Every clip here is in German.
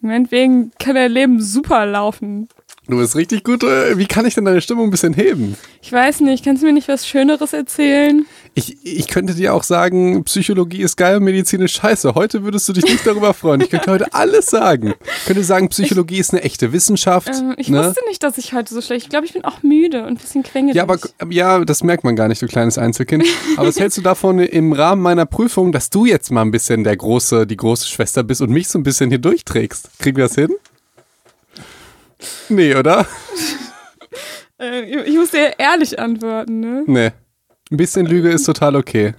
Meinetwegen kann dein Leben super laufen. Du bist richtig gut. äh, Wie kann ich denn deine Stimmung ein bisschen heben? Ich weiß nicht, kannst du mir nicht was Schöneres erzählen? Ich, ich könnte dir auch sagen, Psychologie ist geil, Medizin ist scheiße. Heute würdest du dich nicht darüber freuen. Ich könnte heute alles sagen. Ich könnte sagen, Psychologie ist eine echte Wissenschaft. Ähm, ich ne? wusste nicht, dass ich heute so schlecht. Ich glaube, ich bin auch müde und ein bisschen quengelig. Ja, aber ja, das merkt man gar nicht, du kleines Einzelkind. Aber was hältst du davon im Rahmen meiner Prüfung, dass du jetzt mal ein bisschen der große, die große Schwester bist und mich so ein bisschen hier durchträgst? Kriegen wir das hin? Nee, oder? äh, ich muss dir ehrlich antworten, ne? Nee. Ein bisschen Lüge ist total okay.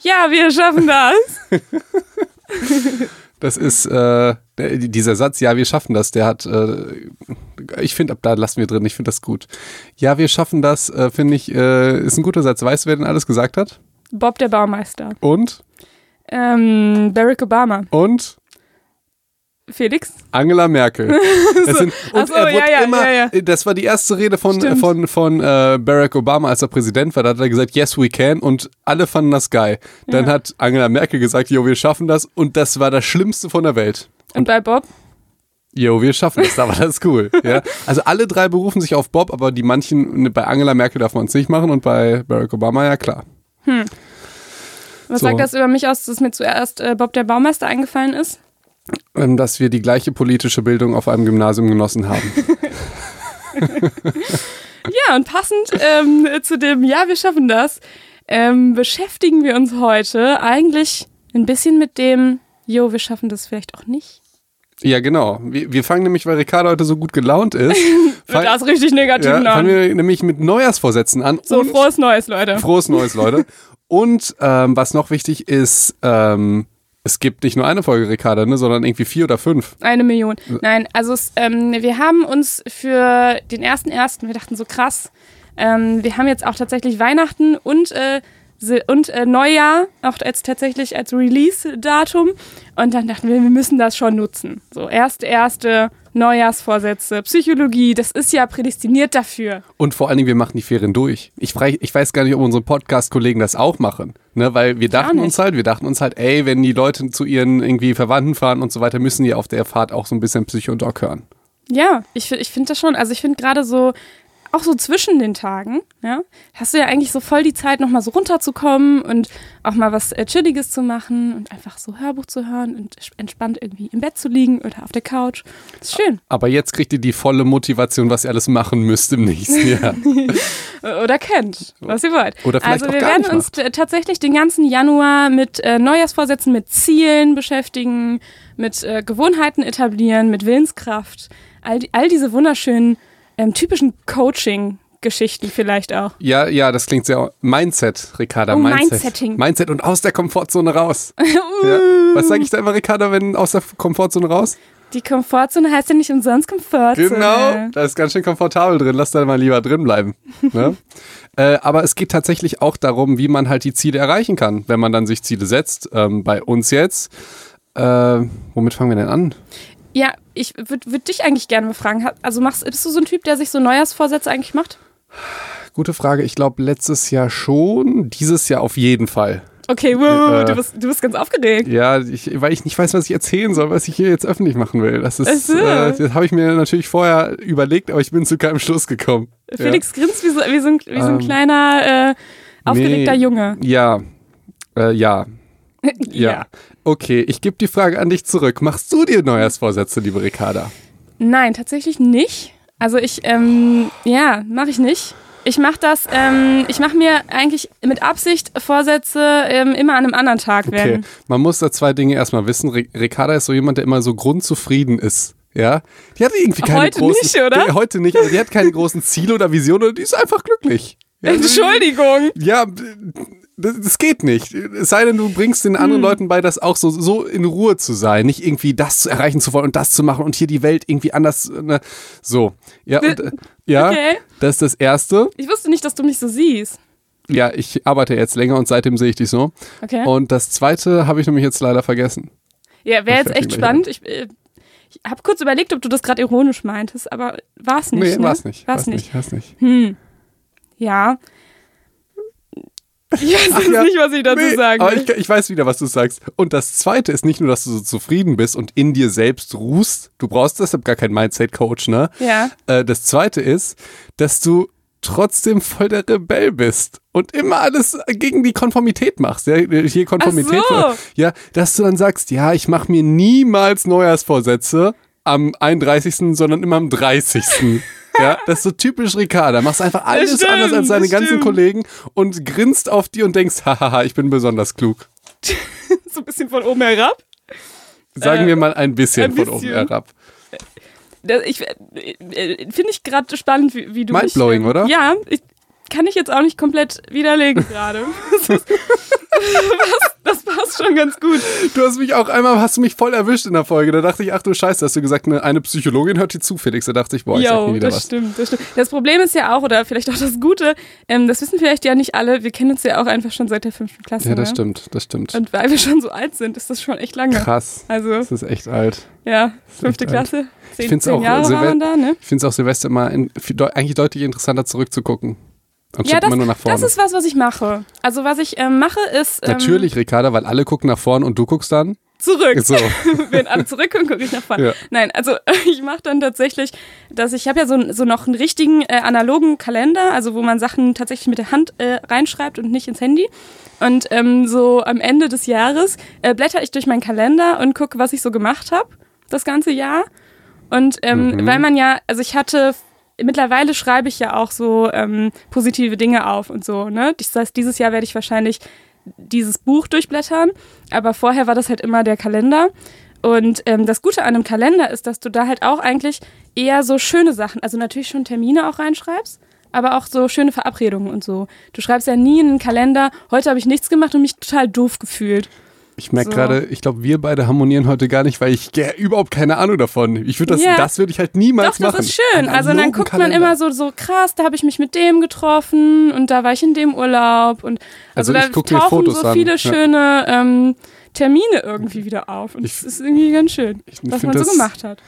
Ja, wir schaffen das. Das ist äh, dieser Satz, ja, wir schaffen das, der hat, äh, ich finde, ab da lassen wir drin, ich finde das gut. Ja, wir schaffen das, äh, finde ich, äh, ist ein guter Satz. Weißt du, wer denn alles gesagt hat? Bob der Baumeister. Und? Ähm, Barack Obama. Und? Felix? Angela Merkel. Das sind, und so, er wurde ja, ja, immer, ja, ja. das war die erste Rede von, Stimmt. von, von äh, Barack Obama, als er Präsident war. Da hat er gesagt, yes, we can. Und alle fanden das geil. Dann hat Angela Merkel gesagt, jo, wir schaffen das. Und das war das Schlimmste von der Welt. Und bei Bob? Jo, wir schaffen das, aber das ist cool. Ja? Also alle drei berufen sich auf Bob, aber die manchen, bei Angela Merkel darf man es nicht machen und bei Barack Obama ja klar. Was So. sagt das über mich aus, dass mir zuerst äh, Bob der Baumeister eingefallen ist? Ähm, dass wir die gleiche politische Bildung auf einem Gymnasium genossen haben. Ja, und passend ähm, zu dem Ja, wir schaffen das, ähm, beschäftigen wir uns heute eigentlich ein bisschen mit dem Jo, wir schaffen das vielleicht auch nicht. ja, genau. Wir, wir fangen nämlich, weil Ricardo heute so gut gelaunt ist, fang- Das ist richtig negativ ja, fangen wir nämlich mit Neujahrsvorsätzen an. So, frohes Neues, Leute. frohes Neues, Leute. Und ähm, was noch wichtig ist, ähm, es gibt nicht nur eine Folge Ricardo, ne, sondern irgendwie vier oder fünf. Eine Million. Nein, also es, ähm, wir haben uns für den ersten ersten, wir dachten so krass, ähm, wir haben jetzt auch tatsächlich Weihnachten und äh, und äh, Neujahr auch als tatsächlich als Release-Datum und dann dachten wir, wir müssen das schon nutzen. So erste erste Neujahrsvorsätze, Psychologie, das ist ja prädestiniert dafür. Und vor allen Dingen, wir machen die Ferien durch. Ich, ich weiß gar nicht, ob unsere Podcast-Kollegen das auch machen. Ne? Weil wir dachten uns halt, wir dachten uns halt, ey, wenn die Leute zu ihren irgendwie Verwandten fahren und so weiter, müssen die auf der Fahrt auch so ein bisschen Psychodoc hören. Ja, ich, ich finde das schon. Also ich finde gerade so, auch so zwischen den Tagen, ja, hast du ja eigentlich so voll die Zeit, nochmal so runterzukommen und auch mal was äh, Chilliges zu machen und einfach so Hörbuch zu hören und entspannt irgendwie im Bett zu liegen oder auf der Couch. Das ist schön. Aber jetzt kriegt ihr die volle Motivation, was ihr alles machen müsst im nächsten Jahr. Oder kennt, was ihr wollt. Oder vielleicht also wir werden uns tatsächlich den ganzen Januar mit äh, Neujahrsvorsätzen, mit Zielen beschäftigen, mit äh, Gewohnheiten etablieren, mit Willenskraft. All, die, all diese wunderschönen, ähm, typischen Coaching-Geschichten vielleicht auch. ja, ja, das klingt sehr. Mindset, Ricarda, Oh, Mindset. Mindsetting. Mindset und aus der Komfortzone raus. ja. Was sage ich da immer, Ricarda, wenn aus der Komfortzone raus? Die Komfortzone heißt ja nicht umsonst Komfortzone. Genau, da ist ganz schön komfortabel drin. Lass da mal lieber drin bleiben. Ne? äh, aber es geht tatsächlich auch darum, wie man halt die Ziele erreichen kann, wenn man dann sich Ziele setzt. Ähm, bei uns jetzt. Äh, womit fangen wir denn an? Ja, ich würde würd dich eigentlich gerne mal fragen. Hat- Also machst, bist du so ein Typ, der sich so Neujahrsvorsätze eigentlich macht? Gute Frage. Ich glaube, letztes Jahr schon. Dieses Jahr auf jeden Fall. Okay, wow, Äh, du, bist, du bist ganz aufgeregt. Ja, ich, weil ich nicht weiß, was ich erzählen soll, was ich hier jetzt öffentlich machen will. Das ist, äh, das habe ich mir natürlich vorher überlegt, aber ich bin zu keinem Schluss gekommen. Felix grinst wie so, wie so ein, wie so ein Ähm, kleiner, äh, aufgeregter nee. Junge. Ja, äh, ja, ja. Okay, ich gebe die Frage an dich zurück. Machst du dir Neujahrsvorsätze, liebe Ricarda? Nein, tatsächlich nicht. Also ich, ähm, ja, mache ich nicht. Ich mache das, ähm, ich mache mir eigentlich mit Absicht Vorsätze ähm, immer an einem anderen Tag Okay, werden. man muss da zwei Dinge erstmal wissen. Ri- Ricarda ist so jemand, der immer so grundzufrieden ist. Ja, die hat irgendwie keine Heute großen, nicht, oder? Die, heute nicht, also die hat keine großen Ziele oder Visionen, die ist einfach glücklich. Ja, Entschuldigung. Ja, das, das geht nicht. Es sei denn, du bringst den Hm. anderen Leuten bei, das auch so, so in Ruhe zu sein, nicht irgendwie das zu erreichen zu wollen und das zu machen und hier die Welt irgendwie anders. Ne? So, ja, und, äh, ja, Okay. das ist das Erste. Ich wusste nicht, dass du mich so siehst. Ja, ich arbeite jetzt länger und seitdem sehe ich dich so. Okay. Und das Zweite habe ich nämlich jetzt leider vergessen. ja, wäre jetzt echt spannend. Ich, äh, ich habe kurz überlegt, ob du das gerade ironisch meintest, aber war es nicht. nee, ne? war's nicht. War's War's nicht. War's nicht. Hm. Ja. Ich weiß Ach jetzt ja. nicht, was ich dazu Nee, sagen aber will. ich, ich weiß wieder, was du sagst. Und das Zweite ist nicht nur, dass du so zufrieden bist und in dir selbst ruhst. Du brauchst deshalb gar keinen Mindset-Coach, ne? Ja. Äh, das Zweite ist, dass du trotzdem voll der Rebell bist und immer alles gegen die Konformität machst. Ja, hier Konformität. Ach so. Ja, dass du dann sagst, ja, ich mache mir niemals Neujahrsvorsätze am 31., sondern immer am 30. Ja, das ist so typisch Ricarda. Machst einfach alles stimmt, anders als seine ganzen stimmt. Kollegen und grinst auf die und denkst, hahaha, ich bin besonders klug. So ein bisschen von oben herab. Sagen Äh, wir mal ein bisschen, ein von oben bisschen. herab. Das, ich äh, äh, finde ich gerade spannend, wie, wie du mich, Mindblowing, ähm, oder? Ja, ich, kann ich jetzt auch nicht komplett widerlegen gerade. Das, passt schon ganz gut. Du hast mich auch einmal, hast du mich voll erwischt in der Folge. Da dachte ich, ach du Scheiße, hast du gesagt, eine, eine Psychologin hört dir zu, Felix. Da dachte ich, boah, ich sag nie wieder das was. stimmt, das stimmt. Das Problem ist ja auch, oder vielleicht auch das Gute, ähm, das wissen vielleicht ja nicht alle, wir kennen uns ja auch einfach schon seit der fünften Klasse. Ja, das ne? stimmt, das stimmt. Und weil wir schon so alt sind, ist das schon echt lange. Krass. Also, Das ist echt alt. ja, fünfte. Klasse, zehn, find's zehn auch, Jahre Silve- da, ne? Ich finde es auch Silvester immer in, viel, eigentlich deutlich interessanter zurückzugucken. Anstatt Ja, das, immer nur nach vorne. das ist was, was ich mache. Also, was ich ähm, mache, ist ähm, Natürlich, Ricarda, weil alle gucken nach vorne und du guckst dann. zurück. So. Wenn alle zurückkommen, gucke ich nach vorne. Ja. Nein, also ich mache dann tatsächlich, dass ich habe ja so, so noch einen richtigen äh, analogen Kalender, also wo man Sachen tatsächlich mit der Hand äh, reinschreibt und nicht ins Handy. Und ähm, so am Ende des Jahres äh, blätter ich durch meinen Kalender und gucke, was ich so gemacht habe das ganze Jahr. Und ähm, Mhm. weil man ja, also ich hatte mittlerweile schreibe ich ja auch so ähm, positive Dinge auf und so. Ne? Das heißt, dieses Jahr werde ich wahrscheinlich dieses Buch durchblättern, aber vorher war das halt immer der Kalender. Und ähm, das Gute an einem Kalender ist, dass du da halt auch eigentlich eher so schöne Sachen, also natürlich schon Termine auch reinschreibst, aber auch so schöne Verabredungen und so. Du schreibst ja nie in einen Kalender, heute habe ich nichts gemacht und mich total doof gefühlt. Ich merke So. gerade, ich glaube, wir beide harmonieren heute gar nicht, weil ich ge- überhaupt keine Ahnung davon. Ich würde das, Ja. das würde ich halt niemals Doch, das machen. ist schön. Einen Also dann guckt man immer so, so krass, da habe ich mich mit dem getroffen und da war ich in dem Urlaub und Also also, ich da guck mir tauchen Fotos so an, viele ja. schöne ähm, Termine irgendwie wieder auf und es ist irgendwie ganz schön, was man so das- gemacht hat.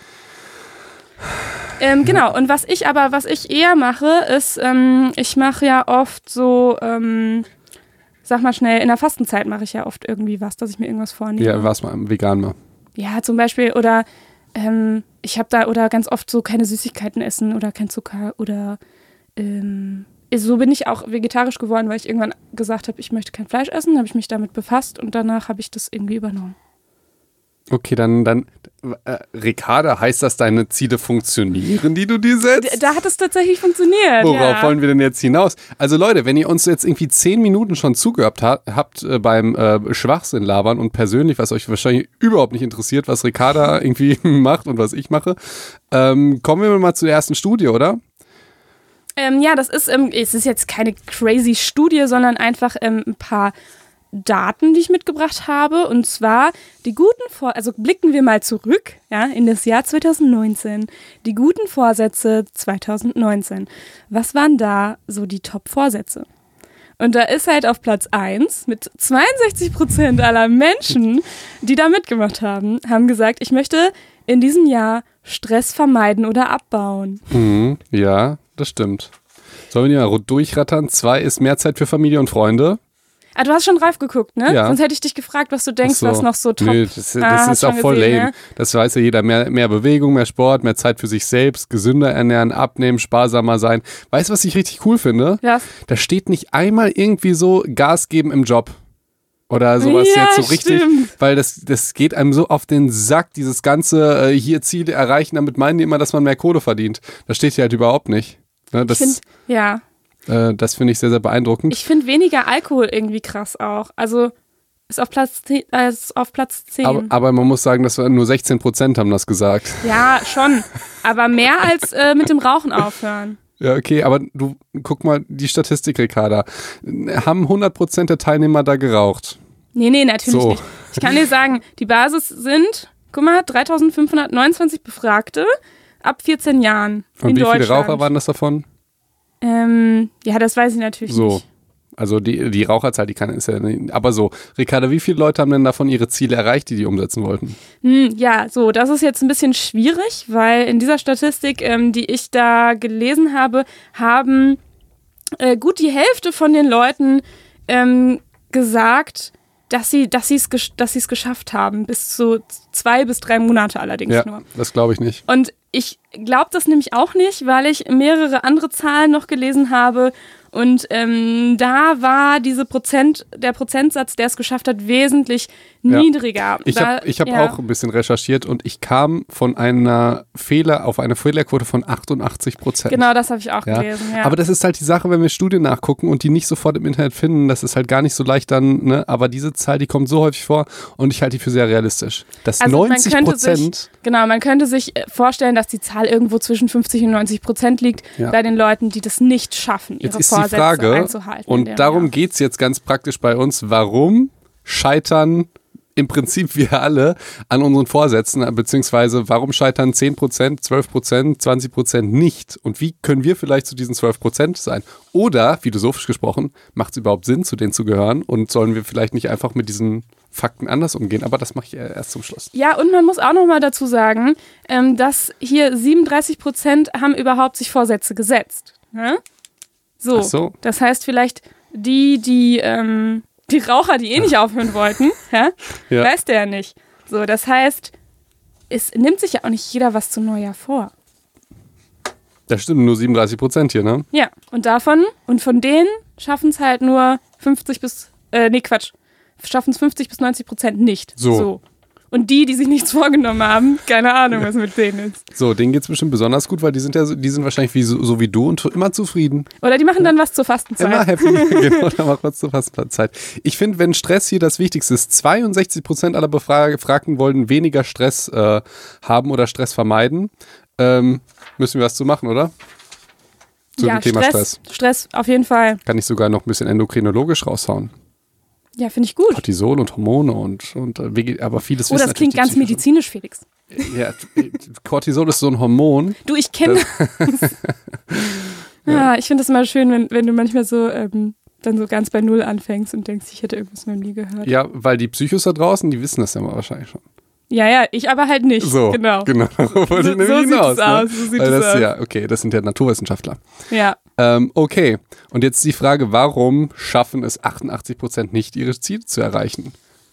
Ähm, genau, und was ich aber, was ich eher mache, ist, ähm, ich mache ja oft so, ähm, sag mal schnell, in der Fastenzeit mache ich ja oft irgendwie was, dass ich mir irgendwas vornehme. Ja, war's mal vegan mal. Ja, zum Beispiel, oder ähm, ich habe da, oder ganz oft so keine Süßigkeiten essen oder kein Zucker oder ähm, so bin ich auch vegetarisch geworden, weil ich irgendwann gesagt habe, ich möchte kein Fleisch essen, habe ich mich damit befasst und danach habe ich das irgendwie übernommen. Okay, dann, dann äh, Ricarda, heißt das, deine Ziele funktionieren, die du dir setzt? D- Da hat es tatsächlich funktioniert. Worauf ja. wollen wir denn jetzt hinaus? Also Leute, wenn ihr uns jetzt irgendwie zehn Minuten schon zugehört ha habt äh, beim äh, Schwachsinn labern und persönlich, was euch wahrscheinlich überhaupt nicht interessiert, was Ricarda irgendwie macht und was ich mache, ähm, kommen wir mal zur ersten Studie, oder? Ähm, ja, das ist, ähm, es ist jetzt keine crazy Studie, sondern einfach ähm, ein paar Daten, die ich mitgebracht habe. Und zwar die guten Vor also blicken wir mal zurück, ja, in das Jahr 2019. Die guten Vorsätze 2019. Was waren da so die Top-Vorsätze? Und da ist halt auf Platz 1 mit 62 Prozent aller Menschen, die da mitgemacht haben, haben gesagt, ich möchte in diesem Jahr Stress vermeiden oder abbauen. Mhm, ja, das stimmt. Sollen wir mal durchrattern? Zwei ist mehr Zeit für Familie und Freunde. Ah, du hast schon drauf geguckt, ne? Ja. Sonst hätte ich dich gefragt, was du denkst, so. was noch so top Nö, das, das Ah, hast ist auch voll gesehen, lame. ne? Das weiß ja jeder. Mehr, mehr Bewegung, mehr Sport, mehr Zeit für sich selbst, gesünder ernähren, abnehmen, sparsamer sein. Weißt du, was ich richtig cool finde? Was? Da steht nicht einmal irgendwie so Gas geben im Job. Oder sowas Ja, jetzt so richtig, stimmt. weil das, das geht einem so auf den Sack, dieses ganze äh, hier Ziele erreichen, damit meinen die immer, dass man mehr Kohle verdient. Das steht hier halt überhaupt nicht. Ne, Ich das find, ja, äh, das finde ich sehr, sehr beeindruckend. ich finde weniger Alkohol irgendwie krass auch. Also ist auf Platz 10. Äh, ist auf Platz 10. aber, aber man muss sagen, dass wir nur 16 Prozent haben das gesagt. ja, schon. Aber mehr als äh, mit dem Rauchen aufhören. Ja, okay, aber du guck mal die Statistik, Ricarda. Haben 100% der Teilnehmer da geraucht? Nee, nee, natürlich So. nicht. Ich kann dir sagen, die Basis sind, guck mal, 3529 Befragte ab 14 Jahren Und in wie viele Raucher waren das davon? Ähm, ja, das weiß ich natürlich So. nicht. Also die, die Raucherzahl, die kann ist ja nicht. Aber so, Ricarda, wie viele Leute haben denn davon ihre Ziele erreicht, die die umsetzen wollten? Hm, ja, so, das ist jetzt ein bisschen schwierig, weil in dieser Statistik, ähm, die ich da gelesen habe, haben äh, gut die Hälfte von den Leuten ähm, gesagt, dass sie, dass sie es, dass sie es geschafft haben, bis zu zwei bis drei Monate allerdings Ja, nur. das glaube ich nicht. Und ich glaube das nämlich auch nicht, weil ich mehrere andere Zahlen noch gelesen habe. Und ähm, da war diese Prozent, der Prozentsatz, der es geschafft hat, wesentlich Ja. niedriger. Ich habe hab ja. auch ein bisschen recherchiert und ich kam von einer Fehler auf eine Fehlerquote von 88 Prozent. Genau, das habe ich auch Ja. gelesen. Aber das ist halt die Sache, wenn wir Studien nachgucken und die nicht sofort im Internet finden, das ist halt gar nicht so leicht dann, ne? Aber diese Zahl, die kommt so häufig vor und ich halte die für sehr realistisch. Dass Also man 90 könnte sich- Prozent, Genau, man könnte sich äh, vorstellen, dass die Zahl irgendwo zwischen 50 und 90 Prozent liegt bei den Leuten, die das nicht schaffen, ihre jetzt ist die Frage, und darum Jahr. geht's jetzt ganz praktisch bei uns, warum scheitern im Prinzip wir alle an unseren Vorsätzen, beziehungsweise warum scheitern 10%, 12%, 20% nicht? Und wie können wir vielleicht zu diesen 12% sein? Oder, philosophisch gesprochen, macht es überhaupt Sinn, zu denen zu gehören? Und sollen wir vielleicht nicht einfach mit diesen Fakten anders umgehen? Aber das mache ich erst zum Schluss. Ja, und man muss auch noch mal dazu sagen, ähm, dass hier 37 Prozent haben überhaupt sich Vorsätze gesetzt. Ne? So. So. Das heißt vielleicht die, die, ähm, die Raucher, die eh nicht aufhören wollten, ja? Ja. weiß der ja nicht. So, das heißt, es nimmt sich ja auch nicht jeder was zum Neujahr vor. Das stimmt, nur 37% hier, ne? Ja, und davon und von denen schaffen es halt nur 50 bis, äh, nee, Quatsch, schaffen es 50 bis 90 Prozent nicht. So. Und die, die sich nichts vorgenommen haben, keine Ahnung, was mit denen ist. So, denen geht's bestimmt besonders gut, weil die sind ja die sind wahrscheinlich wie, so, so wie du und immer zufrieden. Oder die machen dann was zur Fastenzeit. Immer happy. genau, da mal kurz zur Fastenzeit. Ich finde, wenn Stress hier das Wichtigste ist, 62 Prozent aller Befra- Befragten wollen weniger Stress äh, haben oder Stress vermeiden. Ähm, müssen wir was zu machen, oder? Zu ja, dem Thema Stress, Stress. Stress, auf jeden Fall. Kann ich sogar noch ein bisschen endokrinologisch raushauen. Ja, finde ich gut. Cortisol und Hormone und, und äh, aber vieles Oh, das klingt ganz medizinisch, Felix. Psychischen- Ja, äh, Cortisol ist so ein Hormon. Du, ich kenne das. ja, ich finde das immer schön, wenn, wenn du manchmal so ähm, dann so ganz bei Null anfängst und denkst, ich hätte irgendwas noch nie gehört. Ja, Ja, weil die Psychos da draußen, die wissen das ja mal wahrscheinlich schon. Ja, ich aber halt nicht. So, Genau. genau. Wollte So- nämlich so sieht es ne? aus, so sieht Weil es das, aus. Ja, okay, das sind ja Naturwissenschaftler. Ja. Ähm, okay, und jetzt die Frage, warum schaffen es 88 Prozent nicht, ihre Ziele zu erreichen?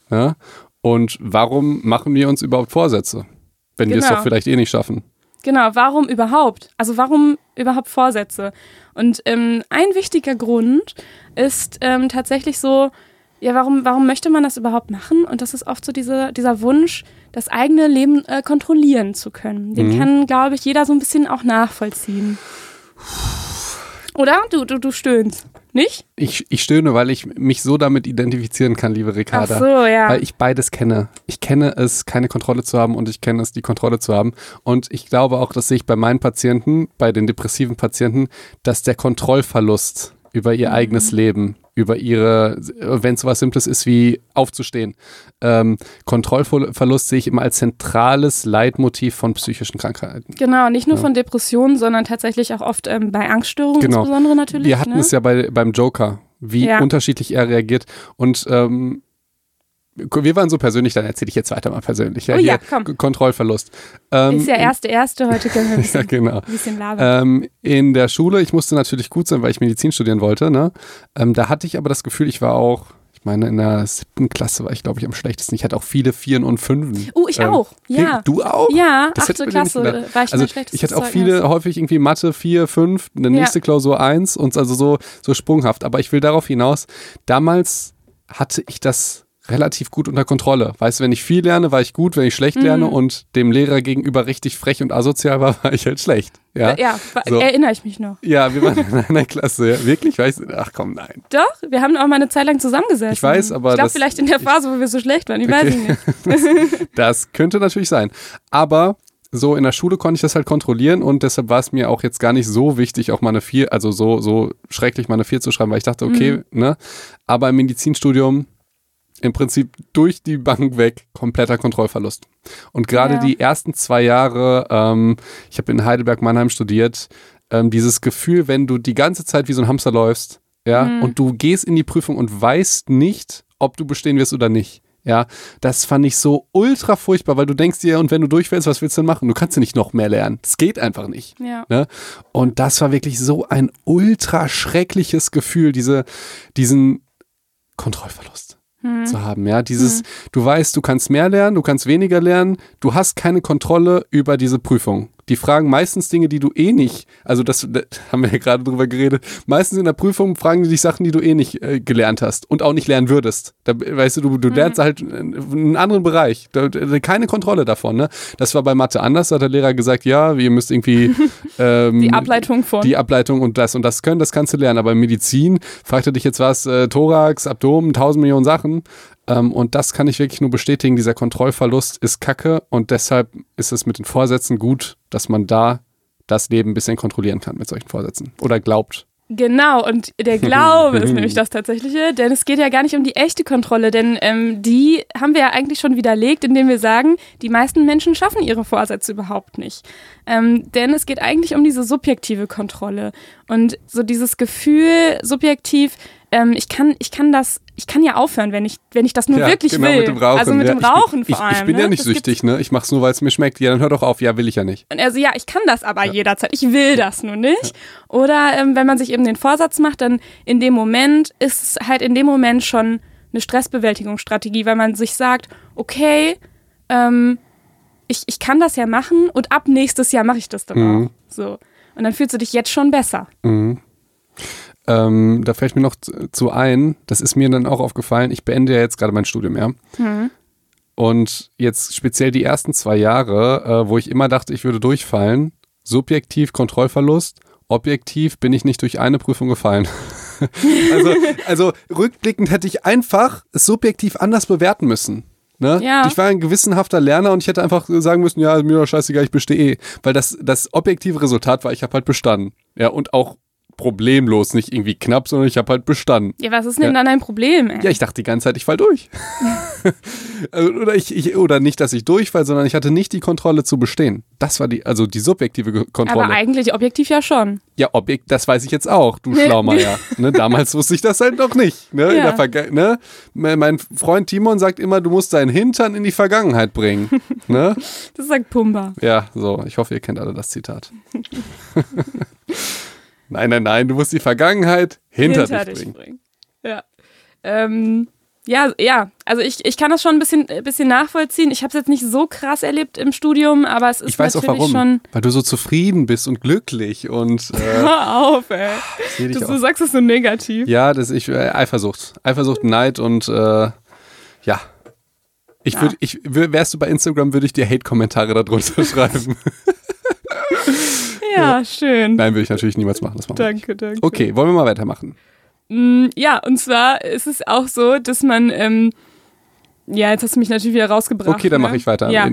Ja? Und warum machen wir uns überhaupt Vorsätze, wenn wir es Genau. doch vielleicht eh nicht schaffen? Genau, warum überhaupt? Also warum überhaupt Vorsätze? Und ähm, ein wichtiger Grund ist ähm, tatsächlich so, ja, warum, warum möchte man das überhaupt machen? Und das ist oft so diese, dieser Wunsch, das eigene Leben äh, kontrollieren zu können. Den Mhm. kann, glaube ich, jeder so ein bisschen auch nachvollziehen. Oder? Du, du, du stöhnst. Nicht? Ich, ich stöhne, weil ich mich so damit identifizieren kann, liebe Ach Ricarda. so, ja. Weil ich beides kenne. Ich kenne es, keine Kontrolle zu haben und ich kenne es, die Kontrolle zu haben. Und ich glaube auch, das sehe ich bei meinen Patienten, bei den depressiven Patienten, dass der Kontrollverlust über ihr eigenes Leben, über ihre, wenn es sowas Simples ist wie aufzustehen, ähm, Kontrollverlust sehe ich immer als zentrales Leitmotiv von psychischen Krankheiten. Genau, nicht nur Ja. von Depressionen, sondern tatsächlich auch oft ähm, bei Angststörungen Genau. insbesondere natürlich. Wir hatten ne? es ja bei, beim Joker, wie Ja. unterschiedlich er reagiert. Und ähm, wir waren so persönlich, dann erzähle ich jetzt weiter mal persönlich. Ja, Oh ja, komm. Kontrollverlust. Ähm, Ist ja erste, erste, heute können wir ein ja, bisschen, genau. ein bisschen labern. Ähm, in der Schule, ich musste natürlich gut sein, weil ich Medizin studieren wollte. Ne? Ähm, da hatte ich aber das Gefühl, ich war auch, ich meine, in der siebten Klasse war ich, glaube ich, am schlechtesten. Ich hatte auch viele Vieren und Fünfen. Oh, ich auch. Ja. Du auch? Ja, Das achte ja Klasse war ich Also ich hatte auch Zeugnis. viele, häufig irgendwie Mathe 4, 5, eine Ja. nächste Klausur 1 und also so, so sprunghaft. Aber ich will darauf hinaus, damals hatte ich das relativ gut unter Kontrolle. Weißt du, wenn ich viel lerne, war ich gut, wenn ich schlecht lerne Mhm. und dem Lehrer gegenüber richtig frech und asozial war, war ich halt schlecht. Ja, ja So. erinnere ich mich noch. ja wir waren in einer Klasse. Ja. Wirklich? Weißt du? Ach komm, nein. Doch, wir haben auch mal eine Zeit lang zusammengesessen. Ich weiß, aber Ich glaube, vielleicht in der Phase, wo wir so schlecht waren. Ich weiß Okay. es nicht. Das könnte natürlich sein. Aber so in der Schule konnte ich das halt kontrollieren und deshalb war es mir auch jetzt gar nicht so wichtig, auch mal eine 4, also so, so schrecklich mal eine 4 zu schreiben, weil ich dachte, okay, ne? Aber im Medizinstudium im Prinzip durch die Bank weg kompletter Kontrollverlust. Und gerade Ja. die ersten zwei Jahre, ähm, ich habe in Heidelberg-Mannheim studiert, ähm, dieses Gefühl, wenn du die ganze Zeit wie so ein Hamster läufst, ja, Mhm. und du gehst in die Prüfung und weißt nicht, ob du bestehen wirst oder nicht. Ja, das fand ich so ultra furchtbar, weil du denkst dir, und wenn du durchfällst, was willst du denn machen? Du kannst ja nicht noch mehr lernen. Das geht einfach nicht. Ja. Ne? Und das war wirklich so ein ultra schreckliches Gefühl, diese, diesen, Kontrollverlust zu haben. Ja, dieses, du weißt, du kannst mehr lernen, du kannst weniger lernen, du hast keine Kontrolle über diese Prüfung. Die fragen meistens Dinge, die du eh nicht, also das, das haben wir ja gerade drüber geredet, meistens in der Prüfung fragen die dich Sachen, die du eh nicht äh, gelernt hast und auch nicht lernen würdest. Da, weißt du, du, du lernst halt in einen anderen Bereich. Da, da, keine Kontrolle davon. Ne? Das war bei Mathe anders, da hat der Lehrer gesagt, ja, ihr müsst irgendwie ähm, Die Ableitung von. die Ableitung und das und das können, das kannst du lernen. Aber in Medizin fragt er dich jetzt was, äh, Thorax, Abdomen, tausend Millionen Sachen. Ähm, und das kann ich wirklich nur bestätigen. Dieser Kontrollverlust ist kacke und deshalb ist es mit den Vorsätzen gut, dass man da das Leben ein bisschen kontrollieren kann mit solchen Vorsätzen. Oder glaubt. Genau, und der Glaube ist nämlich das Tatsächliche, denn es geht ja gar nicht um die echte Kontrolle, denn ähm, die haben wir ja eigentlich schon widerlegt, indem wir sagen, die meisten Menschen schaffen ihre Vorsätze überhaupt nicht. Ähm, denn es geht eigentlich um diese subjektive Kontrolle und so dieses Gefühl subjektiv, ähm, ich kann, ich kann das, ich kann ja aufhören, wenn ich, wenn ich das nur Ja, wirklich genau, will. mit dem Rauchen. Also mit ja. dem Rauchen ich, vor allem. Ich, ich bin ne? ja nicht Das süchtig, ne? Ich mach's nur, weil es mir schmeckt. Ja, dann hör doch auf. Ja, will ich ja nicht. Und also ja, ich kann das aber jederzeit. Ich will das nur nicht. Oder ähm, wenn man sich eben den Vorsatz macht, dann in dem Moment ist es halt in dem Moment schon eine Stressbewältigungsstrategie, weil man sich sagt, okay, ähm, ich, ich kann das ja machen und ab nächstes Jahr mache ich das dann Mhm. auch. So. Und dann fühlst du dich jetzt schon besser. Ähm, da fällt mir noch zu ein, das ist mir dann auch aufgefallen, ich beende ja jetzt gerade mein Studium, ja. Und jetzt speziell die ersten zwei Jahre, äh, wo ich immer dachte, ich würde durchfallen, subjektiv Kontrollverlust, objektiv bin ich nicht durch eine Prüfung gefallen. also, also rückblickend hätte ich einfach es subjektiv anders bewerten müssen. Ne? Ja. Ich war ein gewissenhafter Lerner und ich hätte einfach sagen müssen, ja, mir doch scheißegal, ich bestehe eh. Weil das, das objektive Resultat war, ich habe halt bestanden. Ja, und auch problemlos, nicht irgendwie knapp, sondern ich habe halt bestanden. Ja, was ist denn Ja. dann ein Problem? Ey? Ja, ich dachte die ganze Zeit, ich fall durch. Also, oder, ich, ich, oder nicht, dass ich durchfall, sondern ich hatte nicht die Kontrolle zu bestehen. Das war die, also die subjektive Kontrolle. aber eigentlich objektiv ja schon. ja, Objekt, das weiß ich jetzt auch, du Schlaumeier. ne, damals wusste ich das halt noch nicht. Ne, in Ja. ne? Me- Mein Freund Timon sagt immer, du musst deinen Hintern in die Vergangenheit bringen. ne? Das sagt Pumba. Ja, so, ich hoffe, ihr kennt alle das Zitat. Nein, nein, nein, du musst die Vergangenheit hinter, dich bringen. bringen. Ja. Ähm, ja, ja, also ich, ich kann das schon ein bisschen, ein bisschen nachvollziehen. Ich habe es jetzt nicht so krass erlebt im Studium, aber es ist Ich weiß auch natürlich warum. schon. Weil du so zufrieden bist und glücklich und äh, Hör auf, ey. dich Du, auch. du sagst es so negativ. Ja, das ich äh, Eifersucht. Eifersucht, Neid und äh, ja. Ich würde, ich wär- wärst du bei Instagram, würde ich dir Hate-Kommentare darunter schreiben. Ja, schön. Nein, würde ich natürlich niemals machen. Das machen. Danke, danke. Okay, wollen wir mal weitermachen? Mm, Ja, und zwar ist es auch so, dass man, ähm, ja, jetzt hast du mich natürlich wieder rausgebracht. Okay, dann ne? mache ich weiter. Ja.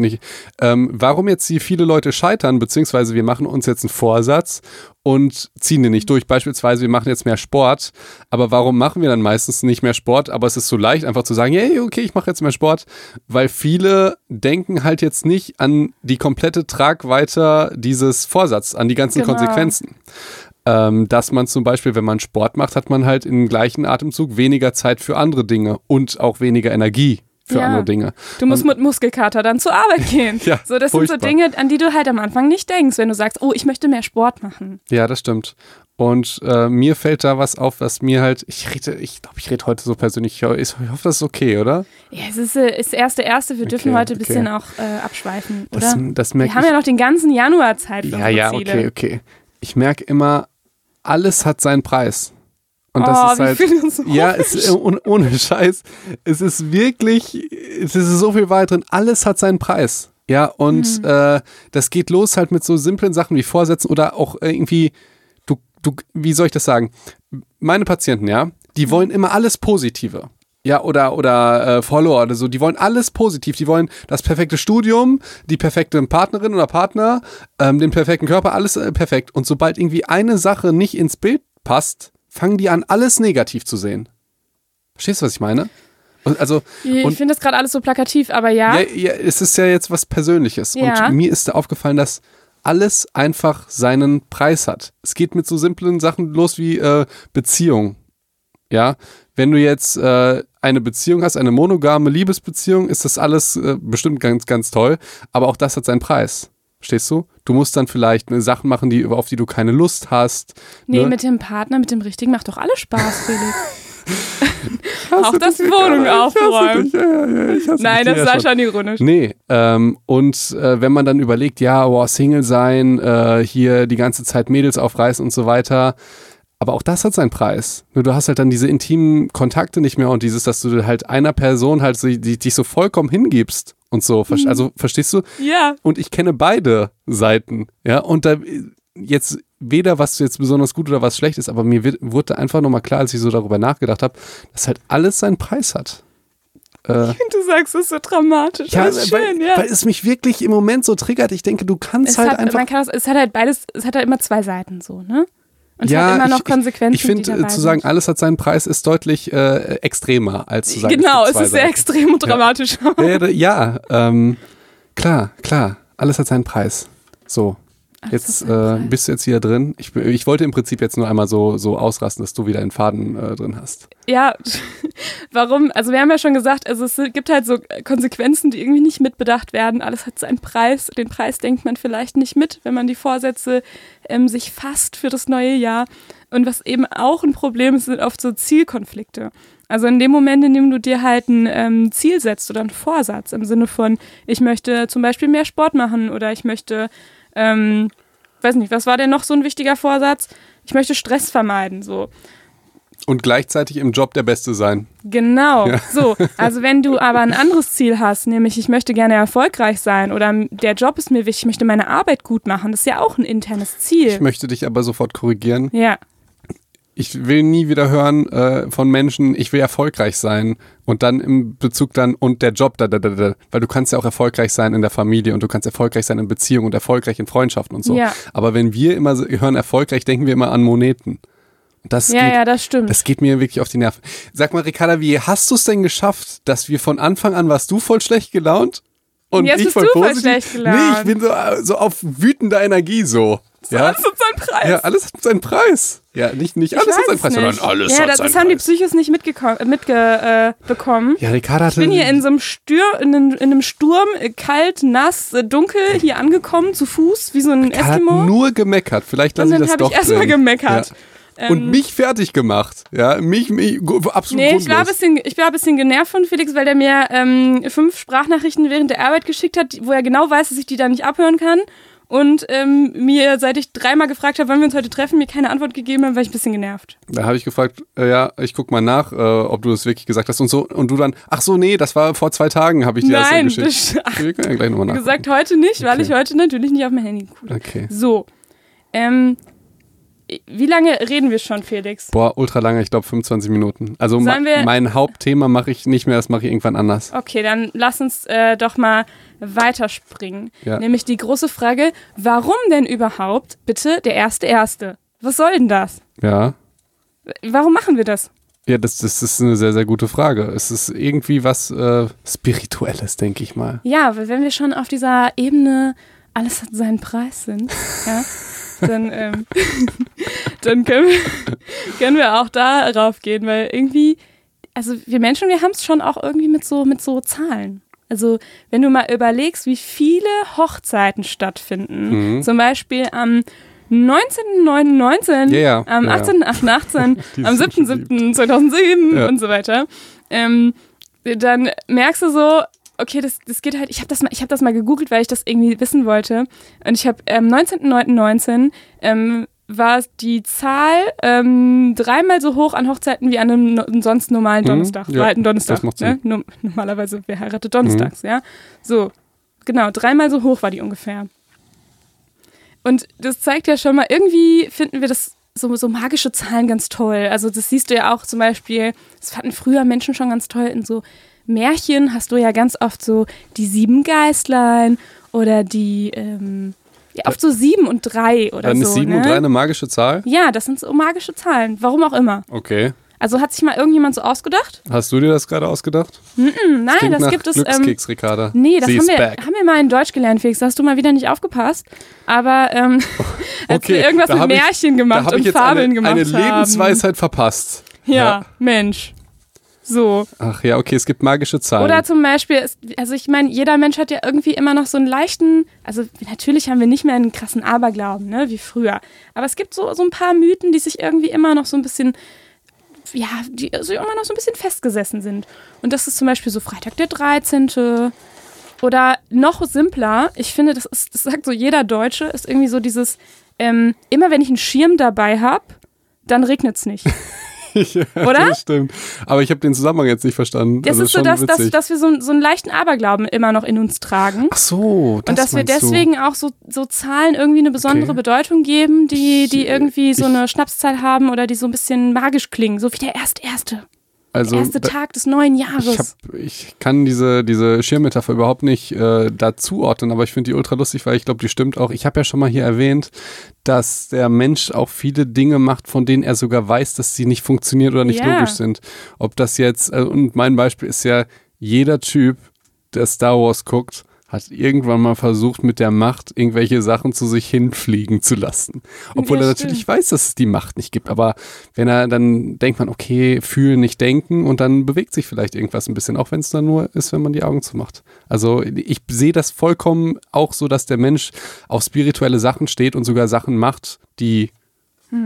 Ähm, warum jetzt hier viele Leute scheitern, beziehungsweise wir machen uns jetzt einen Vorsatz und ziehen den nicht durch. Beispielsweise, wir machen jetzt mehr Sport, aber warum machen wir dann meistens nicht mehr Sport? Aber es ist so leicht, einfach zu sagen, hey, okay, ich mache jetzt mehr Sport, weil viele denken halt jetzt nicht an die komplette Tragweite dieses Vorsatz, an die ganzen Genau. Konsequenzen. Ähm, dass man zum Beispiel, wenn man Sport macht, hat man halt im gleichen Atemzug weniger Zeit für andere Dinge und auch weniger Energie für Ja. andere Dinge. Du musst mit Muskelkater dann zur Arbeit gehen. Ja, so, das sind so furchtbar. Dinge, an die du halt am Anfang nicht denkst, wenn du sagst, oh, ich möchte mehr Sport machen. Ja, das stimmt. Und äh, mir fällt da was auf, was mir halt, ich rede, ich glaube, ich rede heute so persönlich, ich, ich hoffe, das ist okay, oder? Ja, es ist, äh, ist erste, erste. Wir dürfen Okay, heute ein okay. bisschen auch äh, abschweifen, oder? Das, das Wir haben ja noch den ganzen Januar Zeit Ja, ja, okay, okay. Ich merke immer, alles hat seinen Preis. Und das oh, ist halt. philosophisch. Ja, äh, ohne, ohne Scheiß. Es ist wirklich, es ist so viel weit drin. Alles hat seinen Preis. Ja, und Mhm. äh, das geht los halt mit so simplen Sachen wie Vorsätzen oder auch irgendwie, du, du, wie soll ich das sagen? Meine Patienten, ja, die wollen immer alles Positive. Ja, oder, oder äh, Follower oder so, die wollen alles positiv. Die wollen das perfekte Studium, die perfekte Partnerin oder Partner, ähm, den perfekten Körper, alles äh, perfekt. Und sobald irgendwie eine Sache nicht ins Bild passt, fangen die an, alles negativ zu sehen. Verstehst du, was ich meine? Und also, Ich finde das gerade alles so plakativ, aber ja. ja, ja, es ist ja jetzt was Persönliches. Ja. Und mir ist da aufgefallen, dass alles einfach seinen Preis hat. Es geht mit so simplen Sachen los wie äh, Beziehung. Ja, wenn du jetzt äh, eine Beziehung hast, eine monogame Liebesbeziehung, ist das alles äh, bestimmt ganz, ganz toll. Aber auch das hat seinen Preis. Verstehst du? Du musst dann vielleicht ne, Sachen machen, die, auf die du keine Lust hast. nee, ne? mit dem Partner, mit dem richtigen macht doch alles Spaß, Felix. Auch das dich, Wohnung hasse aufräumen. Ja, ja, ja, Nein, das ja war schon. ironisch. Nee, ähm, und äh, wenn man dann überlegt, ja, boah, Single sein, äh, hier die ganze Zeit Mädels aufreißen und so weiter, aber auch das hat seinen Preis. Nur du hast halt dann diese intimen Kontakte nicht mehr und dieses, dass du halt einer Person halt so, die, dich so vollkommen hingibst und so. Ver- Also verstehst du? Ja. Und ich kenne beide Seiten, ja, und da jetzt weder was jetzt besonders gut oder was schlecht ist, aber mir wird, wurde einfach nochmal klar, als ich so darüber nachgedacht habe, dass halt alles seinen Preis hat. Äh, Du sagst es so dramatisch. ja, das ist weil, schön, ja. weil es mich wirklich im Moment so triggert. Ich denke, du kannst es halt hat, einfach. kann das, es hat halt beides, es hat halt immer zwei Seiten so, ne? Und ja, hat immer noch ich, Konsequenzen. Ich, ich finde, äh, zu sagen, alles hat seinen Preis, ist deutlich äh, extremer, als zu sagen, Genau, es, es ist sehr Seiten. extrem und dramatisch. Ja, ja, ja ähm, klar, klar. Alles hat seinen Preis. So. Jetzt äh, bist du jetzt wieder drin. Ich, ich wollte im Prinzip jetzt nur einmal so, so ausrasten, dass du wieder einen Faden äh, drin hast. Ja, warum? Also wir haben ja schon gesagt, also es gibt halt so Konsequenzen, die irgendwie nicht mitbedacht werden. Alles hat seinen Preis. Den Preis denkt man vielleicht nicht mit, wenn man die Vorsätze ähm, sich fasst für das neue Jahr. Und was eben auch ein Problem ist, sind oft so Zielkonflikte. Also in dem Moment, in dem du dir halt ein ähm, Ziel setzt oder einen Vorsatz im Sinne von, ich möchte zum Beispiel mehr Sport machen oder ich möchte, ähm, weiß nicht, was war denn noch so ein wichtiger Vorsatz? Ich möchte Stress vermeiden, so. Und gleichzeitig im Job der Beste sein. Genau, Ja. so. Also wenn du aber ein anderes Ziel hast, nämlich ich möchte gerne erfolgreich sein oder der Job ist mir wichtig, ich möchte meine Arbeit gut machen, das ist ja auch ein internes Ziel. Ich möchte dich aber sofort korrigieren. ja, Ich will nie wieder hören äh, von Menschen, ich will erfolgreich sein und dann im Bezug dann und der Job, da, da, da, da. weil du kannst ja auch erfolgreich sein in der Familie und du kannst erfolgreich sein in Beziehungen und erfolgreich in Freundschaften und so. Ja. Aber wenn wir immer hören erfolgreich, denken wir immer an Moneten. Das ja, geht, ja, das stimmt. Das geht mir wirklich auf die Nerven. Sag mal, Ricarda, wie hast du es denn geschafft, dass wir von Anfang an warst du voll schlecht gelaunt? Und Jetzt ich bist voll du voll positiv? schlecht gelaunt. Nee, ich bin so, äh, so auf wütender Energie so. Ja? Alles hat seinen Preis. ja, alles hat seinen Preis. Ja, nicht, nicht Ich alles hat seinen Preis, nicht. sondern alles ja, hat das, seinen das haben die Preis. Psychos nicht mitbekommen, mitge, äh, bekommen. ja, Ricarda hatte. Ich bin hier in so einem, Stür in einem, in einem Sturm, äh, kalt, nass, äh, dunkel, hier angekommen, zu Fuß, wie so ein Ricarda hat Eskimo. nur gemeckert. Vielleicht Und lasse ich dann das habe doch ich erstmal gemeckert. Ja. Ähm, Und mich fertig gemacht. Ja, mich, mich absolut Nee, ich war, ein bisschen, ich war ein bisschen genervt von Felix, weil der mir ähm, fünf Sprachnachrichten während der Arbeit geschickt hat, wo er genau weiß, dass ich die da nicht abhören kann. Und ähm, mir, seit ich dreimal gefragt habe, wann wir uns heute treffen, mir keine Antwort gegeben hat, war ich ein bisschen genervt. Da habe ich gefragt, äh, ja, ich guck mal nach, äh, ob du das wirklich gesagt hast und so. Und du dann, ach so, nee, das war vor zwei Tagen, habe ich dir Nein, das ja geschickt. das, ach, Wir können ja gleich nochmal nachgucken. gesagt, heute nicht, weil Okay. ich heute natürlich nicht auf mein Handy gucke. Okay. So, ähm, wie lange reden wir schon, Felix? Boah, ultra lange, ich glaube 25 Minuten. Also ma mein Hauptthema mache ich nicht mehr, das mache ich irgendwann anders. Okay, dann lass uns äh, doch mal weiterspringen. Ja. Nämlich die große Frage, warum denn überhaupt bitte der erste Erste? Was soll denn das? Ja. Warum machen wir das? Ja, das, das ist eine sehr, sehr gute Frage. Es ist irgendwie was äh, Spirituelles, denke ich mal. Ja, weil wenn wir schon auf dieser Ebene alles hat seinen Preis sind, ja, dann, ähm, dann können, wir, können wir auch darauf gehen, weil irgendwie, also wir Menschen, wir haben es schon auch irgendwie mit so, mit so Zahlen. Also wenn du mal überlegst, wie viele Hochzeiten stattfinden, Mhm. zum Beispiel am 19.09.19, Ja, ja, am ja. 18.08.18, Die am sind schon beliebt. 7.7.2007 Ja. und so weiter, ähm, dann merkst du so, okay, das, das geht halt, ich habe das, mal- ich hab das mal gegoogelt, weil ich das irgendwie wissen wollte. Und ich habe am 19.09.19 ähm, war die Zahl ähm, dreimal so hoch an Hochzeiten wie an einem no sonst normalen Mhm, Donnerstag. ja, war halt ein Donnerstag. das macht Ne? Sinn. Mhm. No normalerweise, wer heiratet donnerstags, ja? So, genau, dreimal so hoch war die ungefähr. Und das zeigt ja schon mal, irgendwie finden wir das so, so magische Zahlen ganz toll. Also das siehst du ja auch zum Beispiel, das fanden früher Menschen schon ganz toll in so Märchen hast du ja ganz oft so die sieben Geistlein oder die, ähm, ja, oft so sieben und drei oder Dann so. ist 7 ne? und 3 eine magische Zahl? Ja, das sind so magische Zahlen. Warum auch immer. Okay. Also hat sich mal irgendjemand so ausgedacht? Hast du dir das gerade ausgedacht? Hm, nein, Klingt das nach gibt es. Ähm, Ricarda. nee, das haben wir, back. haben wir mal in Deutsch gelernt, Felix. Da hast du mal wieder nicht aufgepasst. Aber ähm, als Okay, wir irgendwas mit ich- Märchen Da gemacht ich und jetzt Fabeln eine, gemacht eine haben. Lebensweisheit verpasst. Ja, Ja. Mensch. So. Ach ja, okay, es gibt magische Zahlen. Oder zum Beispiel, also ich meine, jeder Mensch hat ja irgendwie immer noch so einen leichten, also natürlich haben wir nicht mehr einen krassen Aberglauben, ne, wie früher. Aber es gibt so, so ein paar Mythen, die sich irgendwie immer noch so ein bisschen ja, die also immer noch so ein bisschen festgesessen sind. Und das ist zum Beispiel so Freitag der 13. Oder noch simpler, ich finde, das, ist, das sagt so jeder Deutsche, ist irgendwie so dieses, ähm, immer wenn ich einen Schirm dabei habe, dann regnet es nicht. ja, Oder? Das stimmt. Aber ich habe den Zusammenhang jetzt nicht verstanden. Das also ist so, dass, dass, witzig. dass wir so, so einen leichten Aberglauben immer noch in uns tragen. Ach so, das und dass wir meinst du. deswegen auch so, so Zahlen irgendwie eine besondere Okay. Bedeutung geben, die, die irgendwie so eine Schnapszahl haben oder die so ein bisschen magisch klingen, so wie der erste, erste, also, erste da- Tag des neuen Jahres. Ich, hab, ich kann diese, diese Schirmmetapher überhaupt nicht äh, da zuordnen, aber ich finde die ultra lustig, weil ich glaube, die stimmt auch. Ich habe ja schon mal hier erwähnt, dass der Mensch auch viele Dinge macht, von denen er sogar weiß, dass sie nicht funktionieren oder nicht Ja. logisch sind. Ob das jetzt, äh, und mein Beispiel ist ja, jeder Typ, der Star Wars guckt, hat irgendwann mal versucht, mit der Macht irgendwelche Sachen zu sich hinfliegen zu lassen. Obwohl Ja, er stimmt. natürlich weiß, dass es die Macht nicht gibt. Aber wenn er, dann denkt man, okay, fühlen, nicht denken und dann bewegt sich vielleicht irgendwas ein bisschen, auch wenn es dann nur ist, wenn man die Augen zumacht. Also ich sehe das vollkommen auch so, dass der Mensch auf spirituelle Sachen steht und sogar Sachen macht, die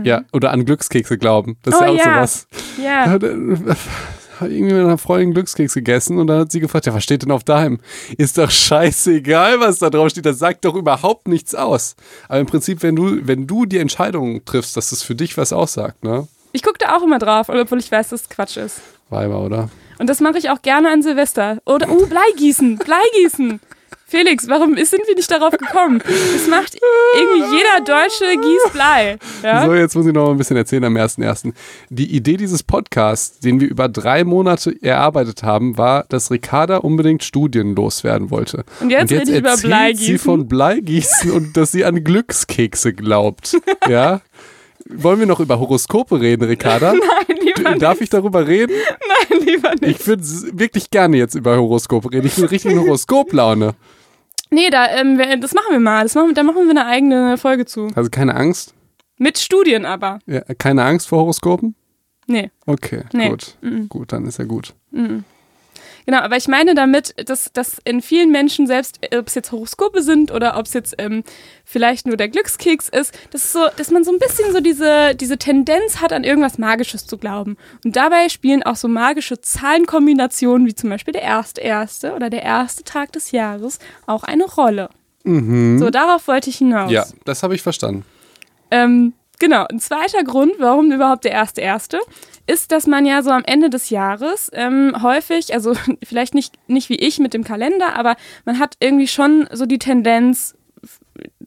ja, oder an Glückskekse glauben. Das ist Hm. Oh ja auch ja. sowas. ja. Irgendwie mit einer Freundin Glückskeks gegessen und dann hat sie gefragt, ja, was steht denn auf deinem? Ist doch scheißegal, was da drauf steht. Das sagt doch überhaupt nichts aus. Aber im Prinzip, wenn du, wenn du die Entscheidung triffst, dass das für dich was aussagt, ne? Ich gucke da auch immer drauf, obwohl ich weiß, dass es Quatsch ist. Weiber, oder? Und das mache ich auch gerne an Silvester. Oder, uh, Bleigießen, Bleigießen. Felix, warum sind wir nicht darauf gekommen? Das macht irgendwie jeder Deutsche gießt Blei. Ja? So, jetzt muss ich noch mal ein bisschen erzählen am 1.1. Die Idee dieses Podcasts, den wir über drei Monate erarbeitet haben, war, dass Ricarda unbedingt Studien loswerden wollte. Und jetzt rede ich über erzählt Bleigießen. sie von Bleigießen und dass sie an Glückskekse glaubt. Ja? Wollen wir noch über Horoskope reden, Ricarda? Nein, lieber nicht. Darf ich darüber reden? Nein, lieber nicht. Ich würde wirklich gerne jetzt über Horoskope reden. Ich bin richtig in Horoskoplaune. Nee, da, ähm, das machen wir mal. Das machen, da machen wir eine eigene Folge zu. Also keine Angst? Mit Studien aber. Ja, keine Angst vor Horoskopen? Nee. Okay, Nee. gut. Gut, dann ist ja gut. Genau, aber ich meine damit, dass, dass in vielen Menschen, selbst ob es jetzt Horoskope sind oder ob es jetzt ähm, vielleicht nur der Glückskeks ist, das ist so, dass man so ein bisschen so diese, diese Tendenz hat, an irgendwas Magisches zu glauben. Und dabei spielen auch so magische Zahlenkombinationen, wie zum Beispiel der erste erste oder der erste Tag des Jahres, auch eine Rolle. So, darauf wollte ich hinaus. Mhm. Ja, das habe ich verstanden. Ähm, genau, ein zweiter Grund, warum überhaupt der erste erste, ist, dass man ja so am Ende des Jahres ähm, häufig, also vielleicht nicht, nicht wie ich mit dem Kalender, aber man hat irgendwie schon so die Tendenz,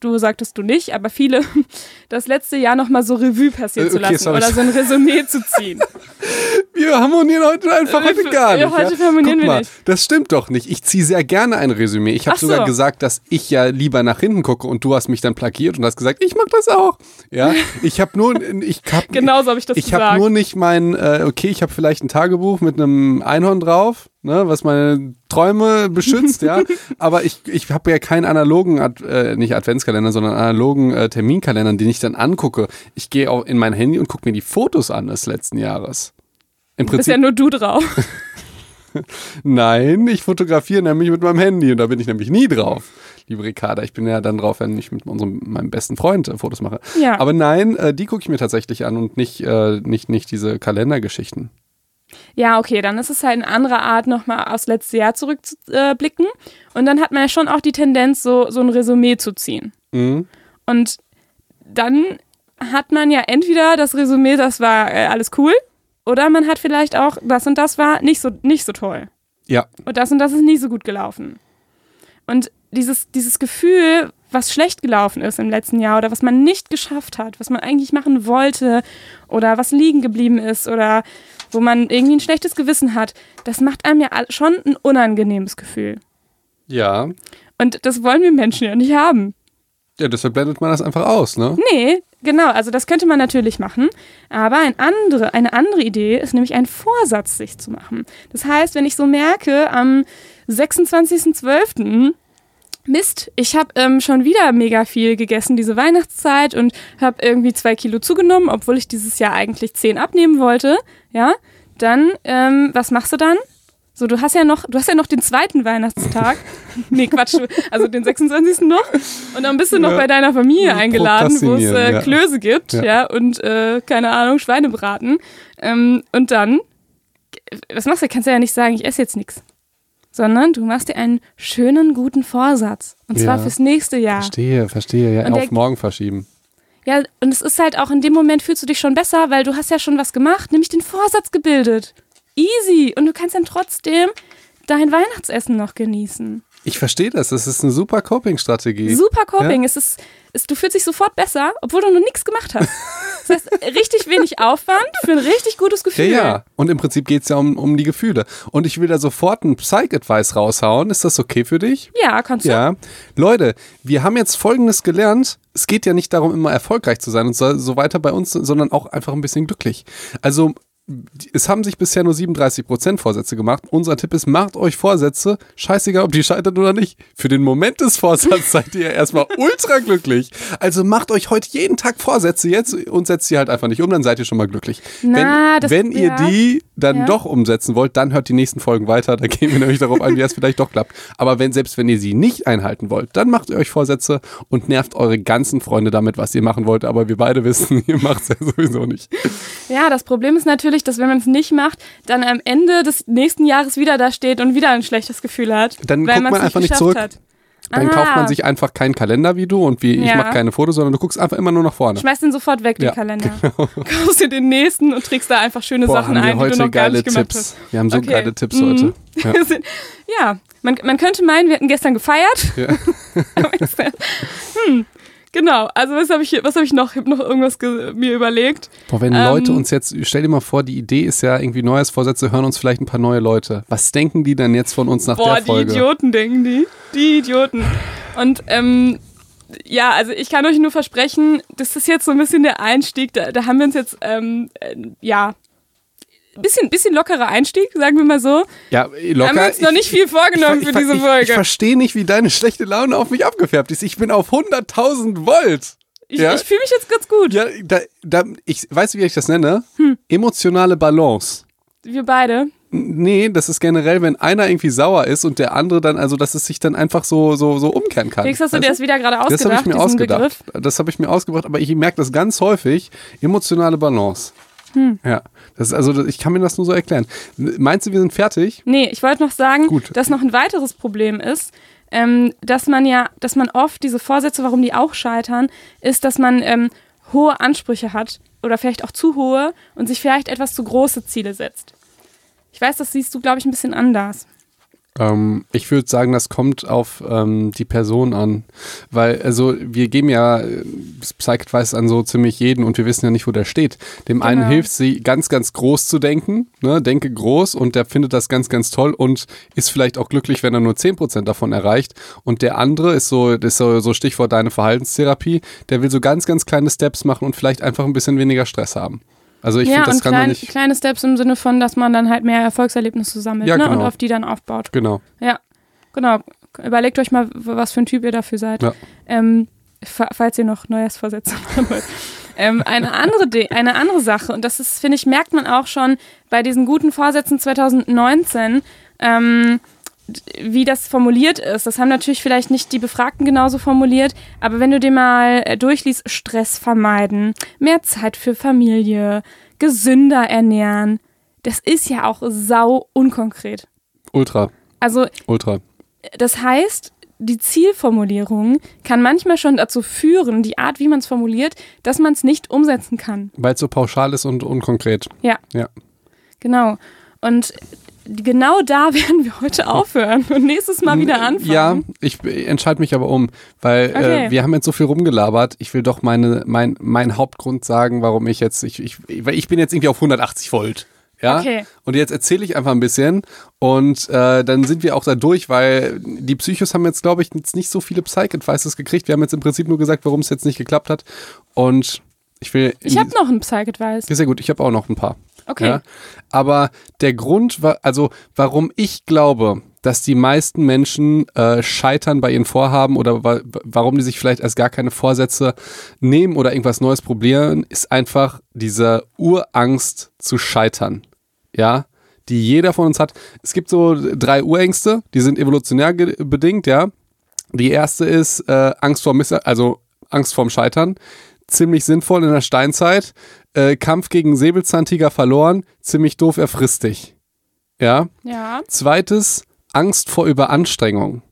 du sagtest du nicht, aber viele, das letzte Jahr nochmal so Revue passieren Äh, zu okay, lassen sorry. oder so ein Resümee zu ziehen. Wir harmonieren heute einfach Äh, heute gar nicht. heute ja? harmonieren Guck wir mal, nicht. Das stimmt doch nicht. Ich ziehe sehr gerne ein Resümee. Ich habe Ach so. sogar gesagt, dass ich ja lieber nach hinten gucke und du hast mich dann plagiert und hast gesagt, ich mach das auch. Ja, ich habe nur, ich habe Genauso habe ich das ich habe nur nicht mein, äh, okay, ich habe vielleicht ein Tagebuch mit einem Einhorn drauf, ne, was meine Träume beschützt, ja. Aber ich, ich habe ja keinen analogen, Ad, äh, nicht Adventskalender, sondern analogen äh, Terminkalender, den ich dann angucke. Ich gehe auch in mein Handy und gucke mir die Fotos an des letzten Jahres. Im Bist Prinzip, ja nur du drauf. nein, ich fotografiere nämlich mit meinem Handy und da bin ich nämlich nie drauf. Liebe Ricarda, ich bin ja dann drauf, wenn ich mit unserem, meinem besten Freund äh, Fotos mache. Ja. Aber nein, äh, die gucke ich mir tatsächlich an und nicht, äh, nicht, nicht Kalendergeschichten. Ja, okay, dann ist es halt eine andere Art, nochmal aufs letzte Jahr zurückzublicken. Und dann hat man ja schon auch die Tendenz, so, so ein Resümee zu ziehen. Mhm. Und dann hat man ja entweder das Resümee, das war äh, alles cool, oder man hat vielleicht auch, das und das war nicht so, nicht so toll. Ja, Und das und das ist nicht so gut gelaufen. Und dieses, dieses Gefühl, was schlecht gelaufen ist im letzten Jahr oder was man nicht geschafft hat, was man eigentlich machen wollte oder was liegen geblieben ist oder wo man irgendwie ein schlechtes Gewissen hat, das macht einem ja schon ein unangenehmes Gefühl. ja. Und das wollen wir Menschen ja nicht haben. Ja, deshalb blendet man das einfach aus, ne? Nee, genau, also das könnte man natürlich machen. Aber ein andere, eine andere Idee ist nämlich ein Vorsatz, sich zu machen. Das heißt, wenn ich so merke, am 26.12. Mist, ich habe ähm, schon wieder mega viel gegessen diese Weihnachtszeit und habe irgendwie zwei Kilo zugenommen, obwohl ich dieses Jahr eigentlich zehn abnehmen wollte, ja, dann, ähm, was machst du dann? So, du hast ja noch, du hast ja noch den zweiten Weihnachtstag. nee, Quatsch, also den 26. noch. Und dann bist du noch Ja. bei deiner Familie eingeladen, wo es äh, ja. Klöße gibt, Ja. ja, und äh, keine Ahnung, Schweinebraten. Ähm, und dann, was machst du? Kannst du ja nicht sagen, ich esse jetzt nichts. Sondern du machst dir einen schönen, guten Vorsatz. Und zwar Ja. fürs nächste Jahr. Verstehe, verstehe. Ja, Und auf der- morgen verschieben. Ja, und es ist halt auch in dem Moment fühlst du dich schon besser, weil du hast ja schon was gemacht, nämlich den Vorsatz gebildet. Easy. Und du kannst dann trotzdem dein Weihnachtsessen noch genießen. Ich verstehe das. Das ist eine super Coping-Strategie. Super Coping. Es ist, es, du fühlst dich sofort besser, obwohl du noch nichts gemacht hast. Das heißt, richtig wenig Aufwand für ein richtig gutes Ja, Gefühl. ja. Und im Prinzip geht es ja um, um die Gefühle. Und ich will da sofort einen Psych-Advice raushauen. Ist das okay für dich? Ja, kannst du. Ja. Leute, wir haben jetzt Folgendes gelernt. Es geht ja nicht darum, immer erfolgreich zu sein und so, so weiter bei uns, sondern auch einfach ein bisschen glücklich. Also, es haben sich bisher nur 37% Vorsätze gemacht. Unser Tipp ist, macht euch Vorsätze, scheißegal, ob die scheitern oder nicht. Für den Moment des Vorsatzes seid ihr erstmal ultra glücklich. Also macht euch heute jeden Tag Vorsätze jetzt und setzt sie halt einfach nicht um, dann seid ihr schon mal glücklich. Na, wenn das- wenn ihr ja. die dann Ja. doch umsetzen wollt, dann hört die nächsten Folgen weiter. Da gehen wir nämlich darauf ein, wie es vielleicht doch klappt. Aber wenn, selbst wenn ihr sie nicht einhalten wollt, dann macht ihr euch Vorsätze und nervt eure ganzen Freunde damit, was ihr machen wollt. Aber wir beide wissen, ihr macht es ja sowieso nicht. Ja, das Problem ist natürlich, dass wenn man es nicht macht, dann am Ende des nächsten Jahres wieder da steht und wieder ein schlechtes Gefühl hat. Dann weil guckt man einfach nicht geschafft zurück. Hat. Dann Ah. kauft man sich einfach keinen Kalender wie du und wie ich Ja. mache keine Fotos, sondern du guckst einfach immer nur nach vorne. Schmeiß den sofort weg, den Ja, Kalender. Kaufst dir den nächsten und trägst da einfach schöne Boah, Sachen ein, die heute du noch gar geile nicht gemacht Tipps. hast. Wir haben so Okay. geile Tipps Mhm. heute. Ja. Ja, man, man könnte meinen, wir hätten gestern gefeiert. Ja. Hm, genau, also was habe ich, hier- was hab ich noch? Ich habe noch irgendwas ge- mir überlegt. Boah, wenn Ähm, Leute uns jetzt, stell dir mal vor, die Idee ist ja irgendwie neues Vorsätze, hören uns vielleicht ein paar neue Leute. Was denken die denn jetzt von uns nach Boah, der die Folge? Idioten denken die. Die Idioten. Und ähm, ja, also ich kann euch nur versprechen, das ist jetzt so ein bisschen der Einstieg. Da, da haben wir uns jetzt, ähm, äh, ja, bisschen, bisschen lockerer Einstieg, sagen wir mal so. Ja, locker. haben wir uns noch ich- nicht viel vorgenommen ich, für ich, diese ich, Folge. Ich verstehe nicht, wie deine schlechte Laune auf mich abgefärbt ist. Ich bin auf 100.000 Volt. Ich, ja? fühle mich jetzt ganz gut. Ja, da, da, ich weiß, wie ich das nenne. Hm. Emotionale Balance. Wir beide. Nee, das ist generell, wenn einer irgendwie sauer ist und der andere dann, also dass es sich dann einfach so, so, so umkehren kann. Felix, hast du dir das wieder gerade Das habe ausgedacht, ich mir ausgedacht. Begriff? Das habe ich mir ausgebracht, aber ich merke das ganz häufig. Emotionale Balance. Hm. Ja, das ist also, ich kann mir das nur so erklären. Meinst du, wir sind fertig? Nee, ich wollte noch sagen, Gut. dass noch ein weiteres Problem ist, ähm, dass man ja, dass man oft diese Vorsätze, warum die auch scheitern, ist, dass man ähm, hohe Ansprüche hat oder vielleicht auch zu hohe und sich vielleicht etwas zu große Ziele setzt. Ich weiß, das siehst du, glaube ich, ein bisschen anders. Ähm, ich würde sagen, das kommt auf ähm, die Person an. Weil, also, wir geben ja äh, Psych-Advice an so ziemlich jeden und wir wissen ja nicht, wo der steht. Dem einen Genau. hilft sie, ganz, ganz groß zu denken. Ne? Denke groß und der findet das ganz, ganz toll und ist vielleicht auch glücklich, wenn er nur 10% davon erreicht. Und der andere ist so, das ist so, so Stichwort deine Verhaltenstherapie, der will so ganz, ganz kleine Steps machen und vielleicht einfach ein bisschen weniger Stress haben. Also ich ja, finde, das und kann man klein, nicht. kleine Steps im Sinne von, dass man dann halt mehr Erfolgserlebnisse sammelt Ja, ne? und genau. auf die dann aufbaut. Genau. Ja, genau. Überlegt euch mal, was für ein Typ ihr dafür seid. Ja. Ähm, fa- falls ihr noch Neujahrsvorsätze machen wollt. ähm, eine, andere De eine andere Sache, und das ist, finde ich, merkt man auch schon bei diesen guten Vorsätzen 2019, ähm, wie das formuliert ist. Das haben natürlich vielleicht nicht die Befragten genauso formuliert, aber wenn du dir mal äh, durchliest, Stress vermeiden, mehr Zeit für Familie, gesünder ernähren, das ist ja auch sau unkonkret. Ultra, Also ultra. das heißt, die Zielformulierung kann manchmal schon dazu führen, die Art, wie man es formuliert, dass man es nicht umsetzen kann. Weil es so pauschal ist und unkonkret. Ja, Ja. genau. Und genau da werden wir heute aufhören und nächstes Mal wieder anfangen. Ja, ich entscheide mich aber um, weil Okay. äh, wir haben jetzt so viel rumgelabert. Ich will doch meine, mein, mein Hauptgrund sagen, warum ich jetzt, ich, ich, weil ich bin jetzt irgendwie auf 180 Volt. Ja? Okay. Und jetzt erzähle ich einfach ein bisschen und äh, dann sind wir auch da durch, weil die Psychos haben jetzt, glaube ich, jetzt nicht so viele Psych-Advices gekriegt. Wir haben jetzt im Prinzip nur gesagt, warum es jetzt nicht geklappt hat. Und ich will. Ich habe noch einen Psych-Advice. Ja, sehr gut, ich habe auch noch ein paar. Okay. Ja? Aber der Grund, also warum ich glaube, dass die meisten Menschen äh, scheitern bei ihren Vorhaben oder wa warum die sich vielleicht erst gar keine Vorsätze nehmen oder irgendwas Neues probieren, ist einfach diese Urangst zu scheitern. Ja, die jeder von uns hat. Es gibt so drei Urängste, die sind evolutionär bedingt, ja. Die erste ist äh, Angst vor Miss also Angst vorm Scheitern. Ziemlich sinnvoll in der Steinzeit. Äh, Kampf gegen Säbelzahntiger verloren. Ziemlich doof, er frisst dich. Ja. Ja. Zweites, Angst vor Überanstrengung.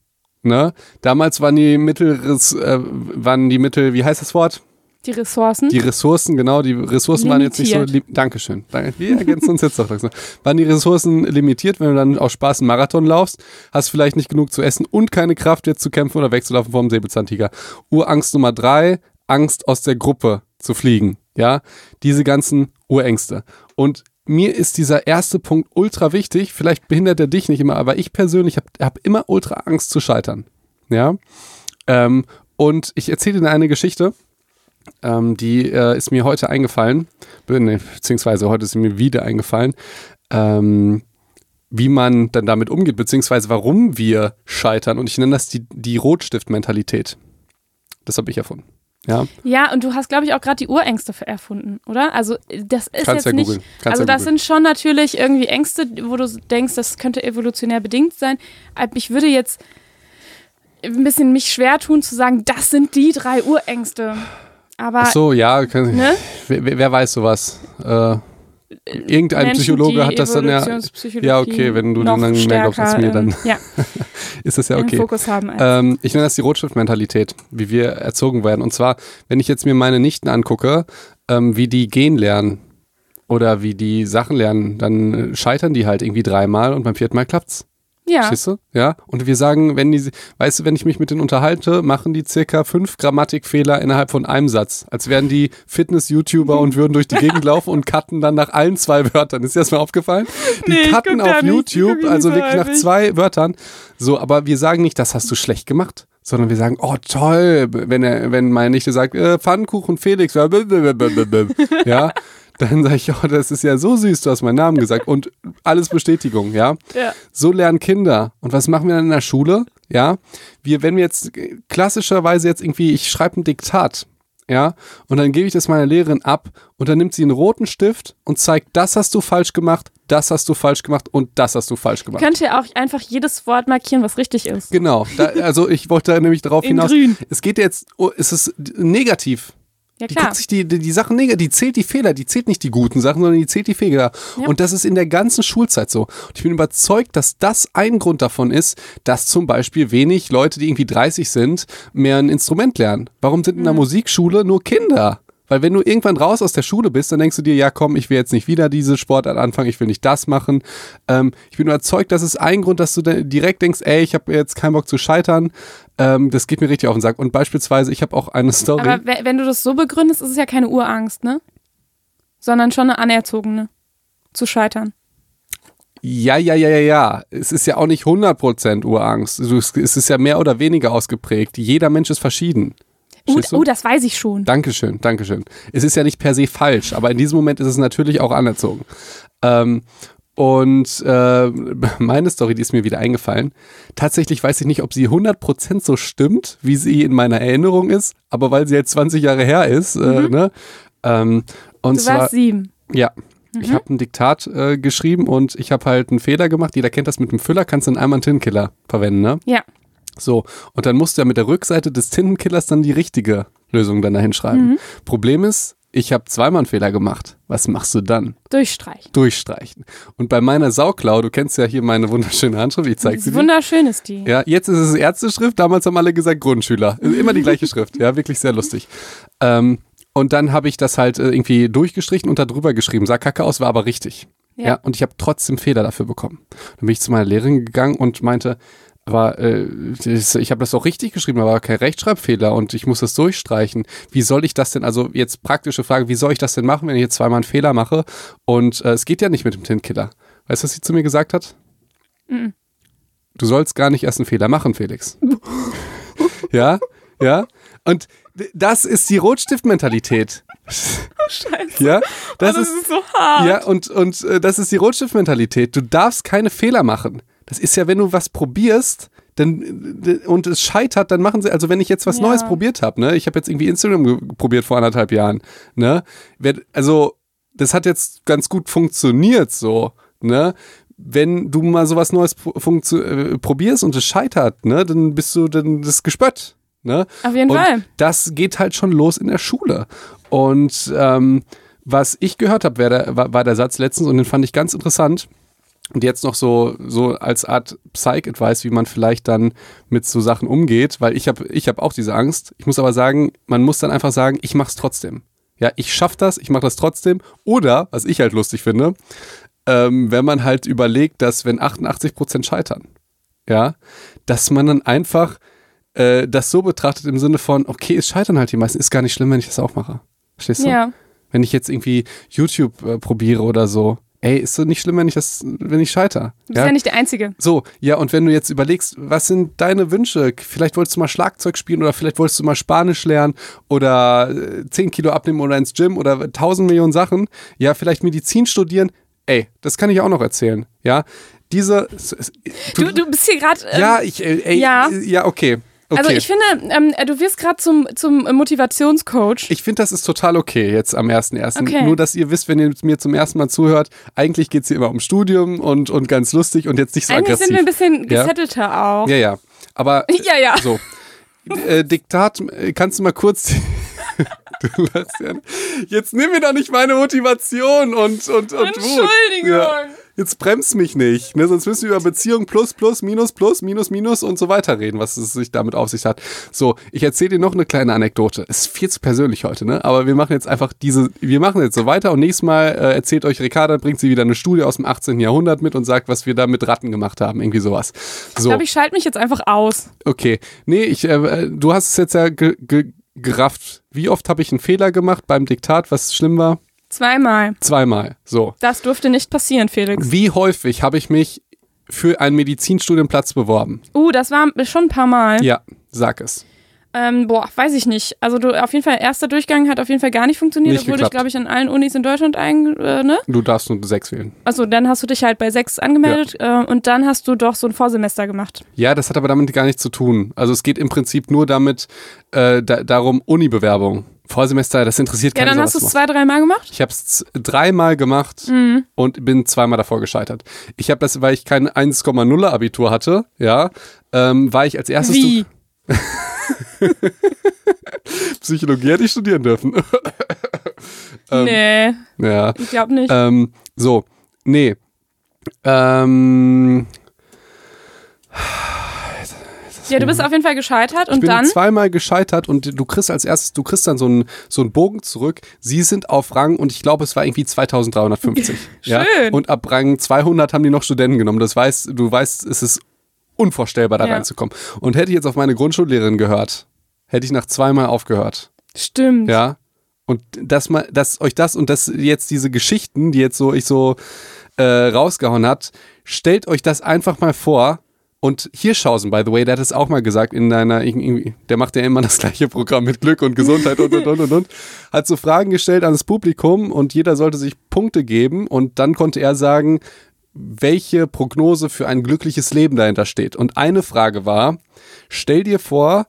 Ne? Damals waren die Mittel, äh, waren die Mittel, wie heißt das Wort? Die Ressourcen. Die Ressourcen, genau, die Ressourcen waren jetzt nicht so. Limitiert. Dankeschön. Danke. Wir ergänzen uns jetzt doch langsam. Waren die Ressourcen limitiert, wenn du dann aus Spaß einen Marathon laufst, hast vielleicht nicht genug zu essen und keine Kraft, jetzt zu kämpfen oder wegzulaufen vom Säbelzahntiger. Urangst Nummer drei, Angst aus der Gruppe zu fliegen. Ja, diese ganzen Urängste. Und mir ist dieser erste Punkt ultra wichtig. Vielleicht behindert er dich nicht immer, aber ich persönlich habe hab immer ultra Angst zu scheitern. Ja. Ähm, und ich erzähle dir eine Geschichte, ähm, die äh, ist mir heute eingefallen, beziehungsweise heute ist sie mir wieder eingefallen, ähm, wie man dann damit umgeht, beziehungsweise warum wir scheitern. Und ich nenne das die, die Rotstift-Mentalität. Das habe ich erfunden. Ja, Ja, und du hast, glaube ich, auch gerade die Urängste erfunden, oder? Also, das ist Kannst jetzt ja nicht. Kannst Also, ja das sind schon natürlich irgendwie Ängste, wo du denkst, das könnte evolutionär bedingt sein. Ich würde jetzt ein bisschen mich schwer tun, zu sagen, das sind die drei Urängste. Aber Ach so, ja, kann, Ne? wer, wer wer weiß sowas? Äh, irgendein Menschen, Psychologe hat das dann ja. Ja, okay, wenn du noch dann mehr glaubst als mir, dann ähm, ja, ist das ja okay. Ähm, ich nenne das die Rotstiftmentalität, wie wir erzogen werden. Und zwar, wenn ich jetzt mir meine Nichten angucke, ähm, wie die gehen lernen oder wie die Sachen lernen, dann äh, scheitern die halt irgendwie dreimal und beim vierten Mal klappt's. Ja, Verstehst du? Ja. Und wir sagen, wenn die, weißt du, wenn ich mich mit denen unterhalte, machen die circa fünf Grammatikfehler innerhalb von einem Satz. Als wären die Fitness-YouTuber und würden durch die Gegend laufen und cutten dann nach allen zwei Wörtern. Ist dir das mal aufgefallen? Die Nee, cutten auf YouTube, also so wirklich nach zwei Wörtern. So, aber wir sagen nicht, das hast du schlecht gemacht. Sondern wir sagen, oh toll, wenn er, wenn meine Nichte sagt, äh, Pfannkuchen Felix, ja, dann sage ich, oh, das ist ja so süß, du hast meinen Namen gesagt und alles Bestätigung, ja. ja. So lernen Kinder. Und was machen wir dann in der Schule? Ja, wir, wenn wir jetzt klassischerweise jetzt irgendwie, ich schreibe ein Diktat, ja, und dann gebe ich das meiner Lehrerin ab und dann nimmt sie einen roten Stift und zeigt, das hast du falsch gemacht, das hast du falsch gemacht und das hast du falsch gemacht. Könnt ihr auch einfach jedes Wort markieren, was richtig ist. Genau, da, also ich wollte da nämlich darauf In hinaus. grün. Es geht jetzt, oh, es ist negativ. Ja, Die klar. guckt sich die, die, die Sachen negativ, die zählt die Fehler, die zählt nicht die guten Sachen, sondern die zählt die Fehler. Ja. Und das ist in der ganzen Schulzeit so. Und ich bin überzeugt, dass das ein Grund davon ist, dass zum Beispiel wenig Leute, die irgendwie 30 sind, mehr ein Instrument lernen. Warum sind in der Musikschule nur Kinder? Weil wenn du irgendwann raus aus der Schule bist, dann denkst du dir, ja komm, ich will jetzt nicht wieder diese Sportart anfangen, ich will nicht das machen. Ähm, ich bin überzeugt, das ist ein Grund, dass du direkt denkst, ey, ich habe jetzt keinen Bock zu scheitern. Ähm, das geht mir richtig auf den Sack. Und beispielsweise, ich habe auch eine Story. Aber we- wenn du das so begründest, ist es ja keine Urangst, ne? Sondern schon eine anerzogene. Zu scheitern. Ja, ja, ja, ja, ja. Es ist ja auch nicht 100% Urangst. Es ist ja mehr oder weniger ausgeprägt. Jeder Mensch ist verschieden. Oh, oh, das weiß ich schon. Dankeschön, Dankeschön. Es ist ja nicht per se falsch, aber in diesem Moment ist es natürlich auch anerzogen. Ähm, und äh, meine Story, die ist mir wieder eingefallen. Tatsächlich weiß ich nicht, ob sie 100% so stimmt, wie sie in meiner Erinnerung ist, aber weil sie jetzt 20 Jahre her ist. Äh, ne? ähm, und Du zwar, warst sieben. ja. Ich habe ein Diktat äh, geschrieben und ich habe halt einen Fehler gemacht. Jeder kennt das mit dem Füller, kannst du einen Einmal-Tintenkiller verwenden, ne? Ja. So, und dann musst du ja mit der Rückseite des Tintenkillers dann die richtige Lösung dann dahin schreiben. Problem ist, ich habe zweimal einen Fehler gemacht. Was machst du dann? Durchstreichen. Durchstreichen. Und bei meiner Sauklau, du kennst ja hier meine wunderschöne Handschrift, ich zeig sie dir. Wunderschön ist die. Ja, jetzt ist es Ärzteschrift, damals haben alle gesagt Grundschüler. Immer die gleiche Schrift, ja, wirklich sehr lustig. Ähm, und dann habe ich das halt äh, irgendwie durchgestrichen und da drüber geschrieben. Sah kacke aus, war aber richtig. Ja, Ja. und ich habe trotzdem Fehler dafür bekommen. Dann bin ich zu meiner Lehrerin gegangen und meinte, aber äh, ich habe das auch richtig geschrieben, aber kein Rechtschreibfehler und ich muss das durchstreichen. Wie soll ich das denn, also jetzt praktische Frage, wie soll ich das denn machen, wenn ich jetzt zweimal einen Fehler mache und äh, es geht ja nicht mit dem Tintkiller. Weißt du, was sie zu mir gesagt hat? Du sollst gar nicht erst einen Fehler machen, Felix. ja, ja. Und das ist die Rotstiftmentalität. Scheiße. Ja, das, das ist, ist so hart. ja und und äh, das ist die Rotstiftmentalität. Du darfst keine Fehler machen. Das ist ja, wenn du was probierst, dann äh, und es scheitert, dann machen sie. Also wenn ich jetzt was Ja. Neues probiert habe, ne, ich habe jetzt irgendwie Instagram probiert vor anderthalb Jahren, ne, also das hat jetzt ganz gut funktioniert so. Ne? wenn du mal sowas Neues äh, probierst und es scheitert, ne, dann bist du dann das Gespött. Ne? Auf jeden und Fall. Das geht halt schon los in der Schule. Und ähm, was ich gehört habe, war, war der Satz letztens und den fand ich ganz interessant. Und jetzt noch so, so als Art Psych-Advice, wie man vielleicht dann mit so Sachen umgeht, weil ich habe ich hab auch diese Angst. Ich muss aber sagen, man muss dann einfach sagen, ich mach's trotzdem. Ja, ich schaff das, ich mache das trotzdem. Oder, was ich halt lustig finde, ähm, wenn man halt überlegt, dass wenn 88 Prozent scheitern, ja, dass man dann einfach äh, das so betrachtet im Sinne von, okay, es scheitern halt die meisten, ist gar nicht schlimm, wenn ich das auch mache. Verstehst du? Ja. Wenn ich jetzt irgendwie YouTube äh, probiere oder so, ey, ist so nicht schlimm, wenn ich das, wenn ich scheiter. Du bist ja? ja nicht der Einzige. So, ja, und wenn du jetzt überlegst, was sind deine Wünsche? Vielleicht wolltest du mal Schlagzeug spielen oder vielleicht wolltest du mal Spanisch lernen oder äh, 10 Kilo abnehmen oder ins Gym oder 1000 Millionen Sachen. Ja, vielleicht Medizin studieren. Ey, das kann ich auch noch erzählen. Ja, diese. Du, du, du bist hier gerade. Ähm, ja, ich, äh, ey, ja. ja, okay. Also okay. Also ich finde, ähm, du wirst gerade zum, zum Motivationscoach. Ich finde, das ist total okay jetzt am 1.1. Okay. Nur, dass ihr wisst, wenn ihr mir zum ersten Mal zuhört, eigentlich geht es hier immer um Studium und, und ganz lustig und jetzt nicht so eigentlich aggressiv. sind wir ein bisschen gesettelter ja? auch. Ja, ja. Aber ja, ja. so. Äh, Diktat, kannst du mal kurz Du lachst ja. Jetzt nimm mir doch nicht meine Motivation und, und, und Entschuldigung. Ja. Jetzt bremst mich nicht, ne? sonst müssen wir über Beziehung plus, plus, minus, plus, minus, minus und so weiter reden, was es sich damit auf sich hat. So, ich erzähle dir noch eine kleine Anekdote. Ist viel zu persönlich heute, ne? Aber wir machen jetzt einfach diese, wir machen jetzt so weiter und nächstes Mal äh, erzählt euch Ricarda, bringt sie wieder eine Studie aus dem 18. Jahrhundert mit und sagt, was wir da mit Ratten gemacht haben, irgendwie sowas. So. Ich glaube, ich schalte mich jetzt einfach aus. Okay. Nee, ich, äh, du hast es jetzt ja ge ge gerafft. Wie oft habe ich einen Fehler gemacht beim Diktat, was schlimm war? Zweimal. Zweimal, so. Das durfte nicht passieren, Felix. Wie häufig habe ich mich für einen Medizinstudienplatz beworben? Uh, das war schon ein paar Mal. Ja, sag es. Ähm, boah, weiß ich nicht. Also du, auf jeden Fall, erster Durchgang hat auf jeden Fall gar nicht funktioniert, nicht obwohl geklappt. ich, glaube ich, an allen Unis in Deutschland ein, äh, ne? Du darfst nur sechs wählen. Also dann hast du dich halt bei sechs angemeldet ja. äh, und dann hast du doch so ein Vorsemester gemacht. Ja, das hat aber damit gar nichts zu tun. Also es geht im Prinzip nur damit, äh, da, darum, Uni-Bewerbung. Vorsemester, das interessiert keinen. Ja, dann hast du es zwei, dreimal gemacht? Ich habe es dreimal gemacht mhm. und bin zweimal davor gescheitert. Ich habe das, weil ich kein 1,0 Abitur hatte, ja, ähm, war ich als erstes. Wie? Psychologie hätte ich studieren dürfen. ähm, nee. Ja. Ich glaube nicht. Ähm, so, nee. Ähm. Ja, du bist auf jeden Fall gescheitert und ich bin dann. zweimal gescheitert und du kriegst als erstes, du kriegst dann so einen, so einen Bogen zurück. Sie sind auf Rang und ich glaube, es war irgendwie 2350. Schön. Ja? Und ab Rang 200 haben die noch Studenten genommen. Das weißt, du weißt, es ist unvorstellbar, da ja. reinzukommen. Und hätte ich jetzt auf meine Grundschullehrerin gehört, hätte ich nach zweimal aufgehört. Stimmt. Ja. Und dass mal, dass euch das und das jetzt diese Geschichten, die jetzt so ich so äh, rausgehauen hat, stellt euch das einfach mal vor. Und Hirschhausen, by the way, der hat es auch mal gesagt in deiner, der macht ja immer das gleiche Programm mit Glück und Gesundheit und und und und und, hat so Fragen gestellt ans Publikum und jeder sollte sich Punkte geben und dann konnte er sagen, welche Prognose für ein glückliches Leben dahinter steht. Und eine Frage war, stell dir vor,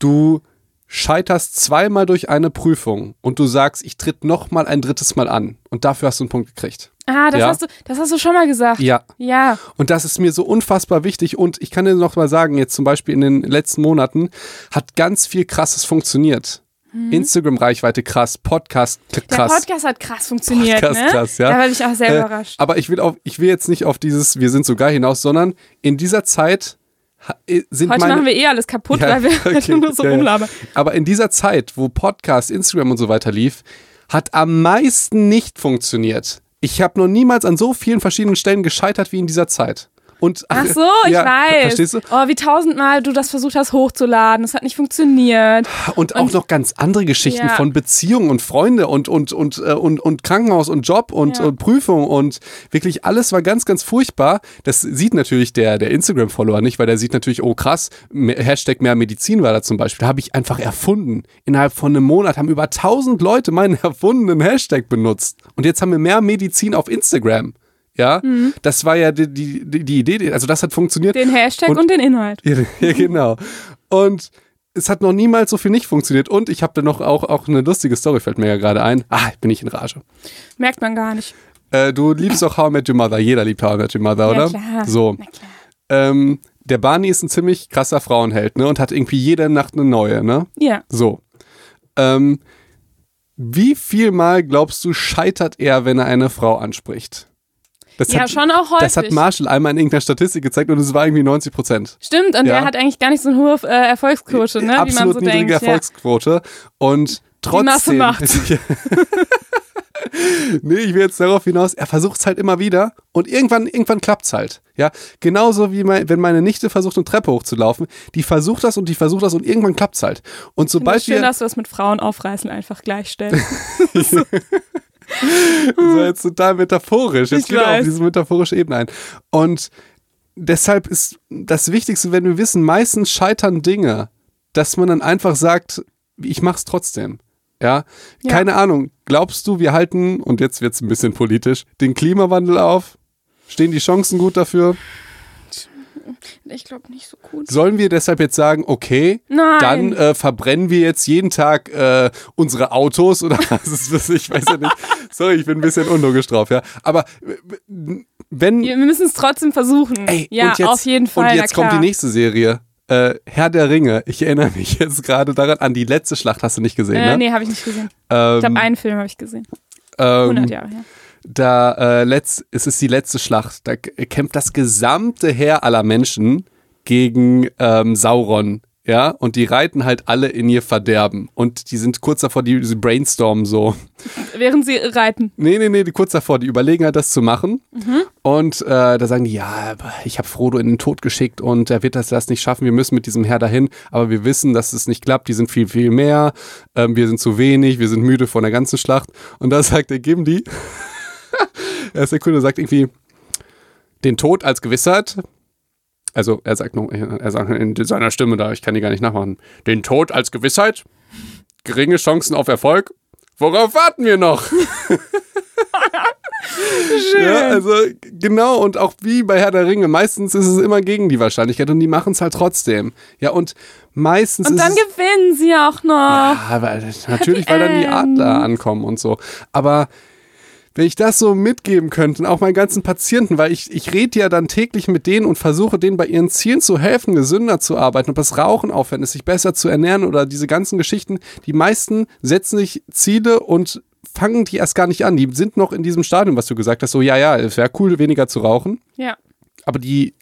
du scheiterst zweimal durch eine Prüfung und du sagst, ich tritt noch mal ein drittes Mal an und dafür hast du einen Punkt gekriegt. Ah, das, ja? hast, du, das hast du schon mal gesagt. Ja. Ja. Und das ist mir so unfassbar wichtig und ich kann dir noch mal sagen, jetzt zum Beispiel in den letzten Monaten hat ganz viel Krasses funktioniert. Mhm. Instagram-Reichweite krass, Podcast krass. Der Podcast hat krass funktioniert, Podcast ne? krass, ja. Da war ich auch sehr äh, überrascht. Aber ich will, auf, ich will jetzt nicht auf dieses Wir sind sogar hinaus, sondern in dieser Zeit äh, sind Heute meine, machen wir eh alles kaputt, ja, weil wir okay, nur so ja, rumlabern. Aber in dieser Zeit, wo Podcast, Instagram und so weiter lief, hat am meisten nicht funktioniert. Ich habe noch niemals an so vielen verschiedenen Stellen gescheitert wie in dieser Zeit. Und, ach, so, ich ja, weiß. Verstehst du? Oh, wie tausendmal du das versucht hast hochzuladen. Das hat nicht funktioniert. Und, und auch noch ganz andere Geschichten ja. von Beziehungen und Freunde und, und, und, äh, und, und Krankenhaus und Job und, ja. und Prüfung und wirklich alles war ganz, ganz furchtbar. Das sieht natürlich der, der Instagram-Follower nicht, weil der sieht natürlich, oh krass, Hashtag mehr Medizin war da zum Beispiel. Da habe ich einfach erfunden. Innerhalb von einem Monat haben über tausend Leute meinen erfundenen Hashtag benutzt. Und jetzt haben wir mehr Medizin auf Instagram. Ja, mhm. das war ja die, die, die Idee, also das hat funktioniert. Den Hashtag und, und den Inhalt. Ja, ja, genau. Und es hat noch niemals so viel nicht funktioniert. Und ich habe da noch auch, auch eine lustige Story, fällt mir ja gerade ein. Ah, bin ich in Rage. Merkt man gar nicht. Äh, du liebst auch How I Met Your Mother. Jeder liebt How I Met Your Mother, oder? Ja, klar. So. Na klar. Ähm, der Barney ist ein ziemlich krasser Frauenheld, ne? Und hat irgendwie jede Nacht eine neue, ne? Ja. So. Ähm, wie viel Mal glaubst du, scheitert er, wenn er eine Frau anspricht? Das Ja, hat, schon auch häufig. Das hat Marshall einmal in irgendeiner Statistik gezeigt und es war irgendwie 90 Prozent. Stimmt, und Ja. er hat eigentlich gar nicht so eine hohe äh, Erfolgsquote, ne? wie man Absolut so niedrige denkt. Erfolgsquote. Und trotzdem. Masse macht's. Ja. nee, ich will jetzt darauf hinaus, er versucht es halt immer wieder und irgendwann, irgendwann klappt es halt. Ja, genauso wie mein, wenn meine Nichte versucht, eine Treppe hochzulaufen, die versucht das und die versucht das und irgendwann klappt es halt. Und Ja. sobald Schön, wir, dass du das mit Frauen aufreißen einfach gleichstellst. Das war jetzt total metaphorisch. Jetzt Ich geht er auf diese metaphorische Ebene ein. Und deshalb ist das Wichtigste, wenn wir wissen, meistens scheitern Dinge, dass man dann einfach sagt, ich mach's trotzdem. Ja? Ja. Keine Ahnung. Glaubst du, wir halten, und jetzt wird's ein bisschen politisch, den Klimawandel auf? Stehen die Chancen gut dafür? Ich glaube nicht so gut. Sollen wir deshalb jetzt sagen, okay, Nein. dann äh, verbrennen wir jetzt jeden Tag äh, unsere Autos oder was ist das? Ich weiß ja nicht. Sorry, ich bin ein bisschen unlogisch drauf, ja. Aber wenn. Wir müssen es trotzdem versuchen. Ey, ja, jetzt, auf jeden Fall. Und jetzt kommt die nächste Serie. Äh, Herr der Ringe. Ich erinnere mich jetzt gerade daran an die letzte Schlacht. Hast du nicht gesehen, Äh, ne? nee, habe ich nicht gesehen. Ähm, Ich glaube, einen Film habe ich gesehen. ähm, 100 Jahre her. Da äh, letzt, es ist die letzte Schlacht. Da kämpft das gesamte Heer aller Menschen gegen ähm, Sauron. Ja, und die reiten halt alle in ihr Verderben. Und die sind kurz davor, die, die brainstormen so. Während sie reiten. Nee, nee, nee, die kurz davor, die überlegen halt, das zu machen. Und äh, da sagen die, ja, aber ich habe Frodo in den Tod geschickt und er wird das, das nicht schaffen. Wir müssen mit diesem Herr dahin, aber wir wissen, dass es nicht klappt. Die sind viel, viel mehr. Ähm, wir sind zu wenig. Wir sind müde von der ganzen Schlacht. Und da sagt der Gimli, er ist der Kunde, sagt irgendwie, den Tod als Gewissheit. Also er sagt noch, er sagt in seiner Stimme da, ich kann die gar nicht nachmachen. Den Tod als Gewissheit, geringe Chancen auf Erfolg. Worauf warten wir noch? Schön. Ja, also genau und auch wie bei Herr der Ringe, meistens ist es immer gegen die Wahrscheinlichkeit und die machen es halt trotzdem. Ja, und meistens und dann gewinnen sie auch noch. ja, weil, natürlich, weil dann die. Adler ankommen und so. Aber wenn ich das so mitgeben könnte, auch meinen ganzen Patienten, weil ich, ich rede ja dann täglich mit denen und versuche denen bei ihren Zielen zu helfen, gesünder zu arbeiten, ob das Rauchen aufhören ist, sich besser zu ernähren oder diese ganzen Geschichten. Die meisten setzen sich Ziele und fangen die erst gar nicht an. Die sind noch in diesem Stadium, was du gesagt hast, so ja, ja, es wäre cool, weniger zu rauchen, Ja, aber die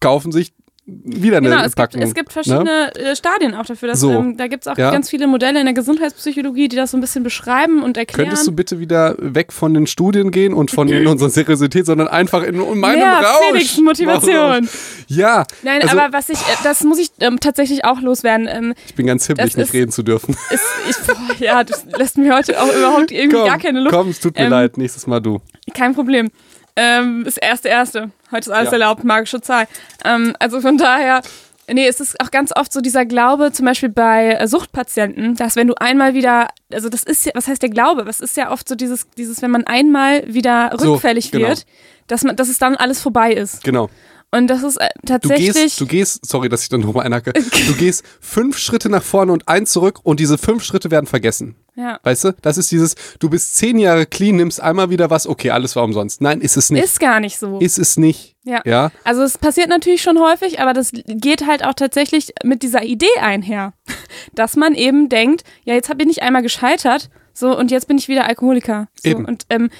kaufen sich wieder eine genau. Es gibt, Packung. es gibt ne? verschiedene äh, Stadien auch dafür. Dass, So. ähm, da gibt es auch Ja. ganz viele Modelle in der Gesundheitspsychologie, die das so ein bisschen beschreiben und erklären. Könntest du bitte wieder weg von den Studien gehen und von in unserer Seriosität, sondern einfach in, in meinem Mehr Rausch? Felix, Motivation. Ja. Nein, also, aber was ich, äh, das muss ich ähm, tatsächlich auch loswerden. Ähm, Ich bin ganz hibbelig, nicht ist- reden zu dürfen. ist, ich, boah, ja, das lässt mir heute auch überhaupt irgendwie komm, gar keine Luft. komm, es tut mir Ähm, leid. Nächstes Mal du. Kein Problem. Ähm, ist erste, erste. Heute ist alles Ja. erlaubt, magische Zahl. Ähm, also von daher, nee, es ist auch ganz oft so dieser Glaube, zum Beispiel bei äh, Suchtpatienten, dass wenn du einmal wieder, also das ist ja, was heißt der Glaube? Was ist ja oft so dieses, dieses, wenn man einmal wieder So, rückfällig genau. wird, dass man, dass es dann alles vorbei ist. Genau. Und das ist äh, Du tatsächlich. gehst, du gehst, sorry, dass ich dann nochmal einhacke. Du gehst fünf Schritte nach vorne und eins zurück und diese fünf Schritte werden vergessen. ja. Weißt du? Das ist dieses, du bist zehn Jahre clean, nimmst einmal wieder was, okay, alles war umsonst. Nein, ist es nicht. Ist gar nicht so. Ist es nicht. Ja. Ja. Also es passiert natürlich schon häufig, aber das geht halt auch tatsächlich mit dieser Idee einher, dass man eben denkt, ja, jetzt bin ich einmal gescheitert, so und jetzt bin ich wieder Alkoholiker. So, Eben. Und ähm,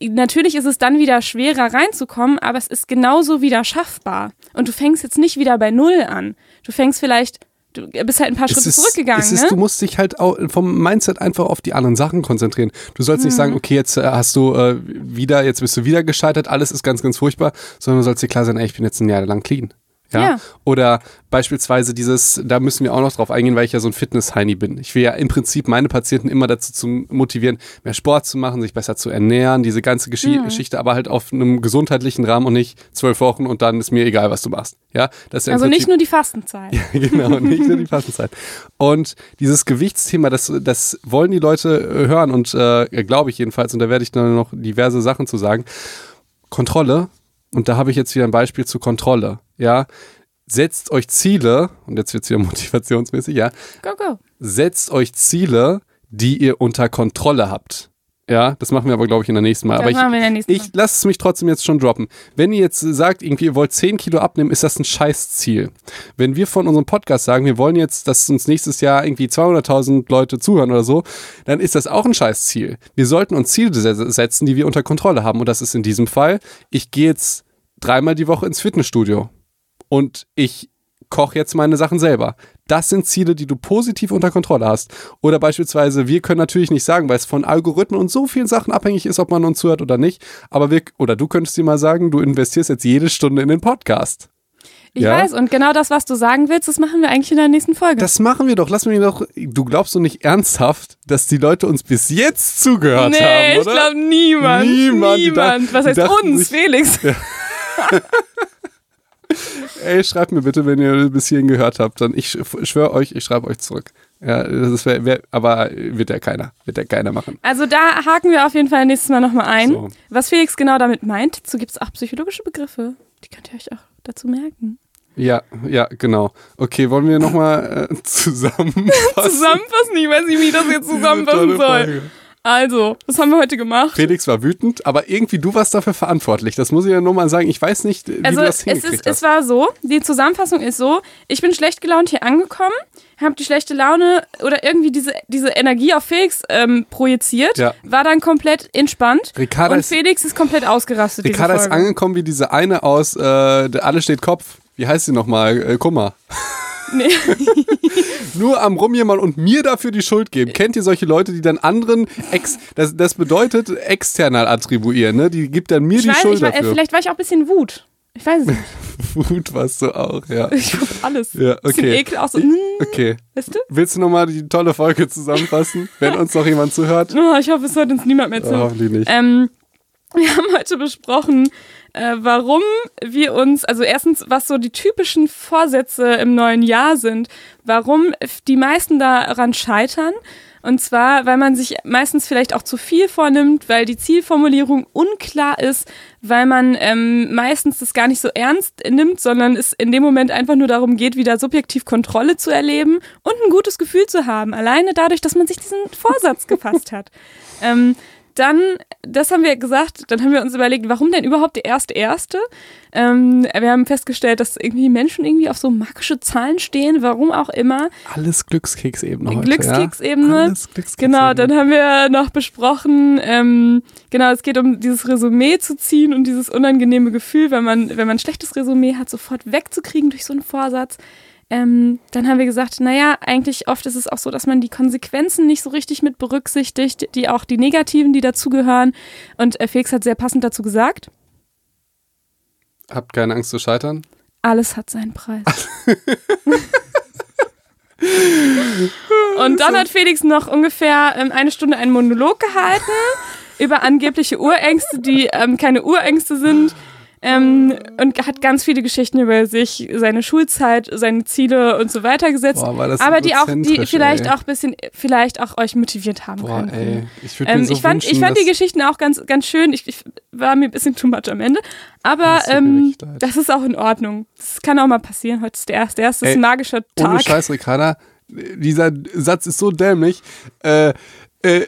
natürlich ist es dann wieder schwerer reinzukommen, aber es ist genauso wieder schaffbar. Und du fängst jetzt nicht wieder bei Null an. Du fängst vielleicht, du bist halt ein paar Schritte es ist, zurückgegangen, es ist, ne? Du musst dich halt auch vom Mindset einfach auf die anderen Sachen konzentrieren. Du sollst nicht Mhm. sagen, okay, jetzt äh, hast du äh, wieder, jetzt bist du wieder gescheitert, alles ist ganz, ganz furchtbar, sondern du sollst dir klar sein, ey, ich bin jetzt ein Jahr lang clean. Ja? Ja. Oder beispielsweise dieses, da müssen wir auch noch drauf eingehen, weil ich ja so ein Fitness-Heini bin. Ich will ja im Prinzip meine Patienten immer dazu zu motivieren, mehr Sport zu machen, sich besser zu ernähren, diese ganze Geschi Mhm. Geschichte, aber halt auf einem gesundheitlichen Rahmen und nicht zwölf Wochen und dann ist mir egal, was du machst. Ja, das ist ja also Prinzip nicht nur die Fastenzeit. genau, nicht nur die Fastenzeit. Und dieses Gewichtsthema, das, das wollen die Leute äh, hören und äh, glaube ich jedenfalls, und da werde ich dann noch diverse Sachen zu sagen. Kontrolle, und da habe ich jetzt wieder ein Beispiel zu Kontrolle, ja. Setzt euch Ziele, und jetzt wird es wieder motivationsmäßig, ja. Go, go. Setzt euch Ziele, die ihr unter Kontrolle habt. Ja, das machen wir aber, glaube ich, in der nächsten Mal. Das aber ich, machen wir in der nächsten ich lasse es mich trotzdem jetzt schon droppen. Wenn ihr jetzt sagt, irgendwie, ihr wollt 10 Kilo abnehmen, ist das ein Scheißziel. Wenn wir von unserem Podcast sagen, wir wollen jetzt, dass uns nächstes Jahr irgendwie 200.000 Leute zuhören oder so, dann ist das auch ein Scheißziel. Wir sollten uns Ziele se- setzen, die wir unter Kontrolle haben. Und das ist in diesem Fall, ich gehe jetzt dreimal die Woche ins Fitnessstudio. Und ich koche jetzt meine Sachen selber. Das sind Ziele, die du positiv unter Kontrolle hast. Oder beispielsweise, wir können natürlich nicht sagen, weil es von Algorithmen und so vielen Sachen abhängig ist, ob man uns zuhört oder nicht. Aber wir, oder du könntest dir mal sagen, du investierst jetzt jede Stunde in den Podcast. Ich Ja? weiß, und genau das, was du sagen willst, das machen wir eigentlich in der nächsten Folge. Das machen wir doch. Lass mich doch. Du glaubst doch nicht ernsthaft, dass die Leute uns bis jetzt zugehört nee, haben, ich oder? glaube niemand. Niemand, Niemand. was heißt uns, sich- Felix? Ey, schreibt mir bitte, wenn ihr bis hierhin gehört habt. Dann ich schwöre euch, ich schreibe euch zurück. Ja, das wär, wär, aber wird ja keiner. Wird ja keiner machen. Also da haken wir auf jeden Fall nächstes Mal nochmal ein. So. Was Felix genau damit meint, dazu gibt es auch psychologische Begriffe. Die könnt ihr euch auch dazu merken. Ja, ja, genau. Okay, wollen wir nochmal äh, zusammenfassen? Zusammenfassen, ich weiß nicht, wie ich das jetzt zusammenfassen soll. Folge. Also, was haben wir heute gemacht? Felix war wütend, aber irgendwie du warst dafür verantwortlich. Das muss ich ja nur mal sagen. Ich weiß nicht, wie Also du das es, hingekriegt ist, es hast. war so, die Zusammenfassung ist so, ich bin schlecht gelaunt hier angekommen, habe die schlechte Laune oder irgendwie diese, diese Energie auf Felix ähm, projiziert, Ja. war dann komplett entspannt Ricarda und ist- Felix ist komplett ausgerastet. Ricarda ist angekommen wie diese eine aus äh, der Alle steht Kopf. Wie heißt sie nochmal? Äh, Kummer. Nee. Nur am Rumjammern und mir dafür die Schuld geben. Kennt ihr solche Leute, die dann anderen ex das, das bedeutet external attribuieren, ne? Die gibt dann mir Ich die weiß, Schuld ich, war- äh, dafür. vielleicht war ich auch ein bisschen Wut. Ich weiß es nicht. Wut warst du auch, ja. Ich hab alles. Ja, Bisschen okay. Ekel auch so. mm, Okay. Weißt du? Willst du nochmal die tolle Folge zusammenfassen, wenn uns noch jemand zuhört? Oh, ich hoffe, es hört uns niemand mehr zu. Oh, hoffentlich nicht. Ähm, wir haben heute besprochen, äh, warum wir uns, also erstens, was so die typischen Vorsätze im neuen Jahr sind, warum die meisten daran scheitern. Und zwar, weil man sich meistens vielleicht auch zu viel vornimmt, weil die Zielformulierung unklar ist, weil man ähm, meistens das gar nicht so ernst nimmt, sondern es in dem Moment einfach nur darum geht, wieder subjektiv Kontrolle zu erleben und ein gutes Gefühl zu haben. Alleine dadurch, dass man sich diesen Vorsatz gefasst hat. Ähm, dann, das haben wir gesagt, dann haben wir uns überlegt, warum denn überhaupt der erste erste? Ähm, wir haben festgestellt, dass irgendwie Menschen irgendwie auf so magische Zahlen stehen, warum auch immer. Alles Glückskeksebene heute. Glückskeksebene. Ja? Alles Glückskeksebene. Genau, dann haben wir noch besprochen, ähm, genau, es geht um dieses Resümee zu ziehen und dieses unangenehme Gefühl, wenn man, wenn man ein schlechtes Resümee hat, sofort wegzukriegen durch so einen Vorsatz. Ähm, dann haben wir gesagt, naja, eigentlich oft ist es auch so, dass man die Konsequenzen nicht so richtig mit berücksichtigt, die auch die negativen, die dazugehören. Und äh, Felix hat sehr passend dazu gesagt, Habt keine Angst zu scheitern. alles hat seinen Preis. Und dann hat Felix noch ungefähr ähm, eine Stunde einen Monolog gehalten über angebliche Urängste, die ähm, keine Urängste sind. Ähm, und hat ganz viele Geschichten über sich, seine Schulzeit, seine Ziele und so weiter gesetzt. Boah, aber die auch, die vielleicht ey. auch ein bisschen, vielleicht auch euch motiviert haben Boah, können. ey. Ich Ähm, so ich fand, ich wünschen, fand die Geschichten auch ganz, ganz schön. Ich, ich war mir ein bisschen too much am Ende. Aber Das ähm, das ist auch in Ordnung. Das kann auch mal passieren. Heute ist der erste. Der erste ist Ey, ein magischer Ohne Tag. Scheiß, Ricarda, dieser Satz ist so dämlich. Äh, äh,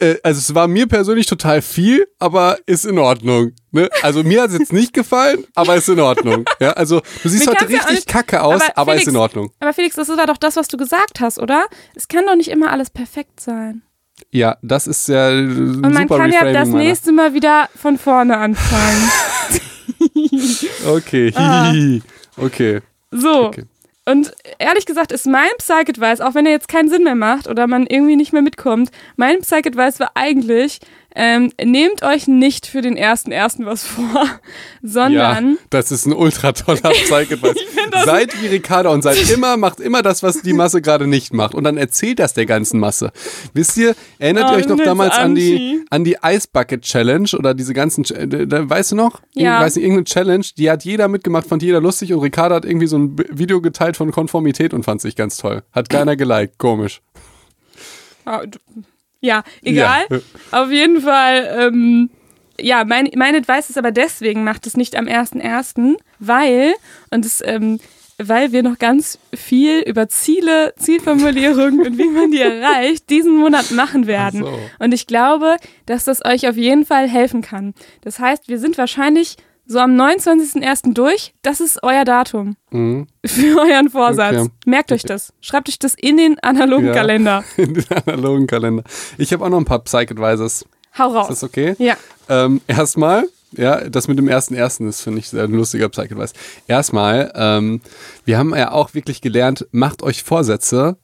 äh, also es war mir persönlich total viel, aber ist in Ordnung. Ne? Also mir hat es jetzt nicht gefallen, aber ist in Ordnung. Ja, also du siehst Mir heute richtig nicht- kacke aus, aber, aber ist Felix- in Ordnung. Aber Felix, das war doch das, was du gesagt hast, oder? Es kann doch nicht immer alles perfekt sein. Ja, das ist ja Und man super kann ja das meiner. nächste Mal wieder von vorne anfangen. Okay, Ah. okay. So. Okay. Und ehrlich gesagt ist mein Psych-Advice, auch wenn er jetzt keinen Sinn mehr macht oder man irgendwie nicht mehr mitkommt, mein Psych-Advice war eigentlich, ähm, nehmt euch nicht für den ersten ersten was vor, sondern Ja, das ist ein ultra toller Zeitgeweis. seid wie Ricarda und seid immer, macht immer das, was die Masse gerade nicht macht. Und dann erzählt das der ganzen Masse. Wisst ihr, erinnert Oh, ihr euch noch damals an die, an die Ice Bucket Challenge oder diese ganzen, äh, weißt du noch? Ja. Weiß nicht, irgendeine Challenge, die hat jeder mitgemacht, fand jeder lustig und Ricarda hat irgendwie so ein Video geteilt von Konformität und fand sich ganz toll. Hat keiner geliked, komisch. Ja, egal. Ja. Auf jeden Fall, ähm, ja, mein, mein Advice ist aber deswegen, macht es nicht am 1.1., weil, und das, ähm, weil wir noch ganz viel über Ziele, Zielformulierungen und wie man die erreicht, diesen Monat machen werden. So. Und ich glaube, dass das euch auf jeden Fall helfen kann. Das heißt, wir sind wahrscheinlich so am 29.01. durch. Das ist euer Datum Mhm. für euren Vorsatz. Okay. Merkt euch das. Schreibt euch das in den analogen Ja. Kalender. In den analogen Kalender. Ich habe auch noch ein paar Psych-Advisors. Hau Ist raus. das okay? Ja. Ähm, erstmal, ja, das mit dem ersten ersten ist, finde ich, sehr ein lustiger Psych-Advice. Erstmal, ähm, wir haben ja auch wirklich gelernt, macht euch Vorsätze.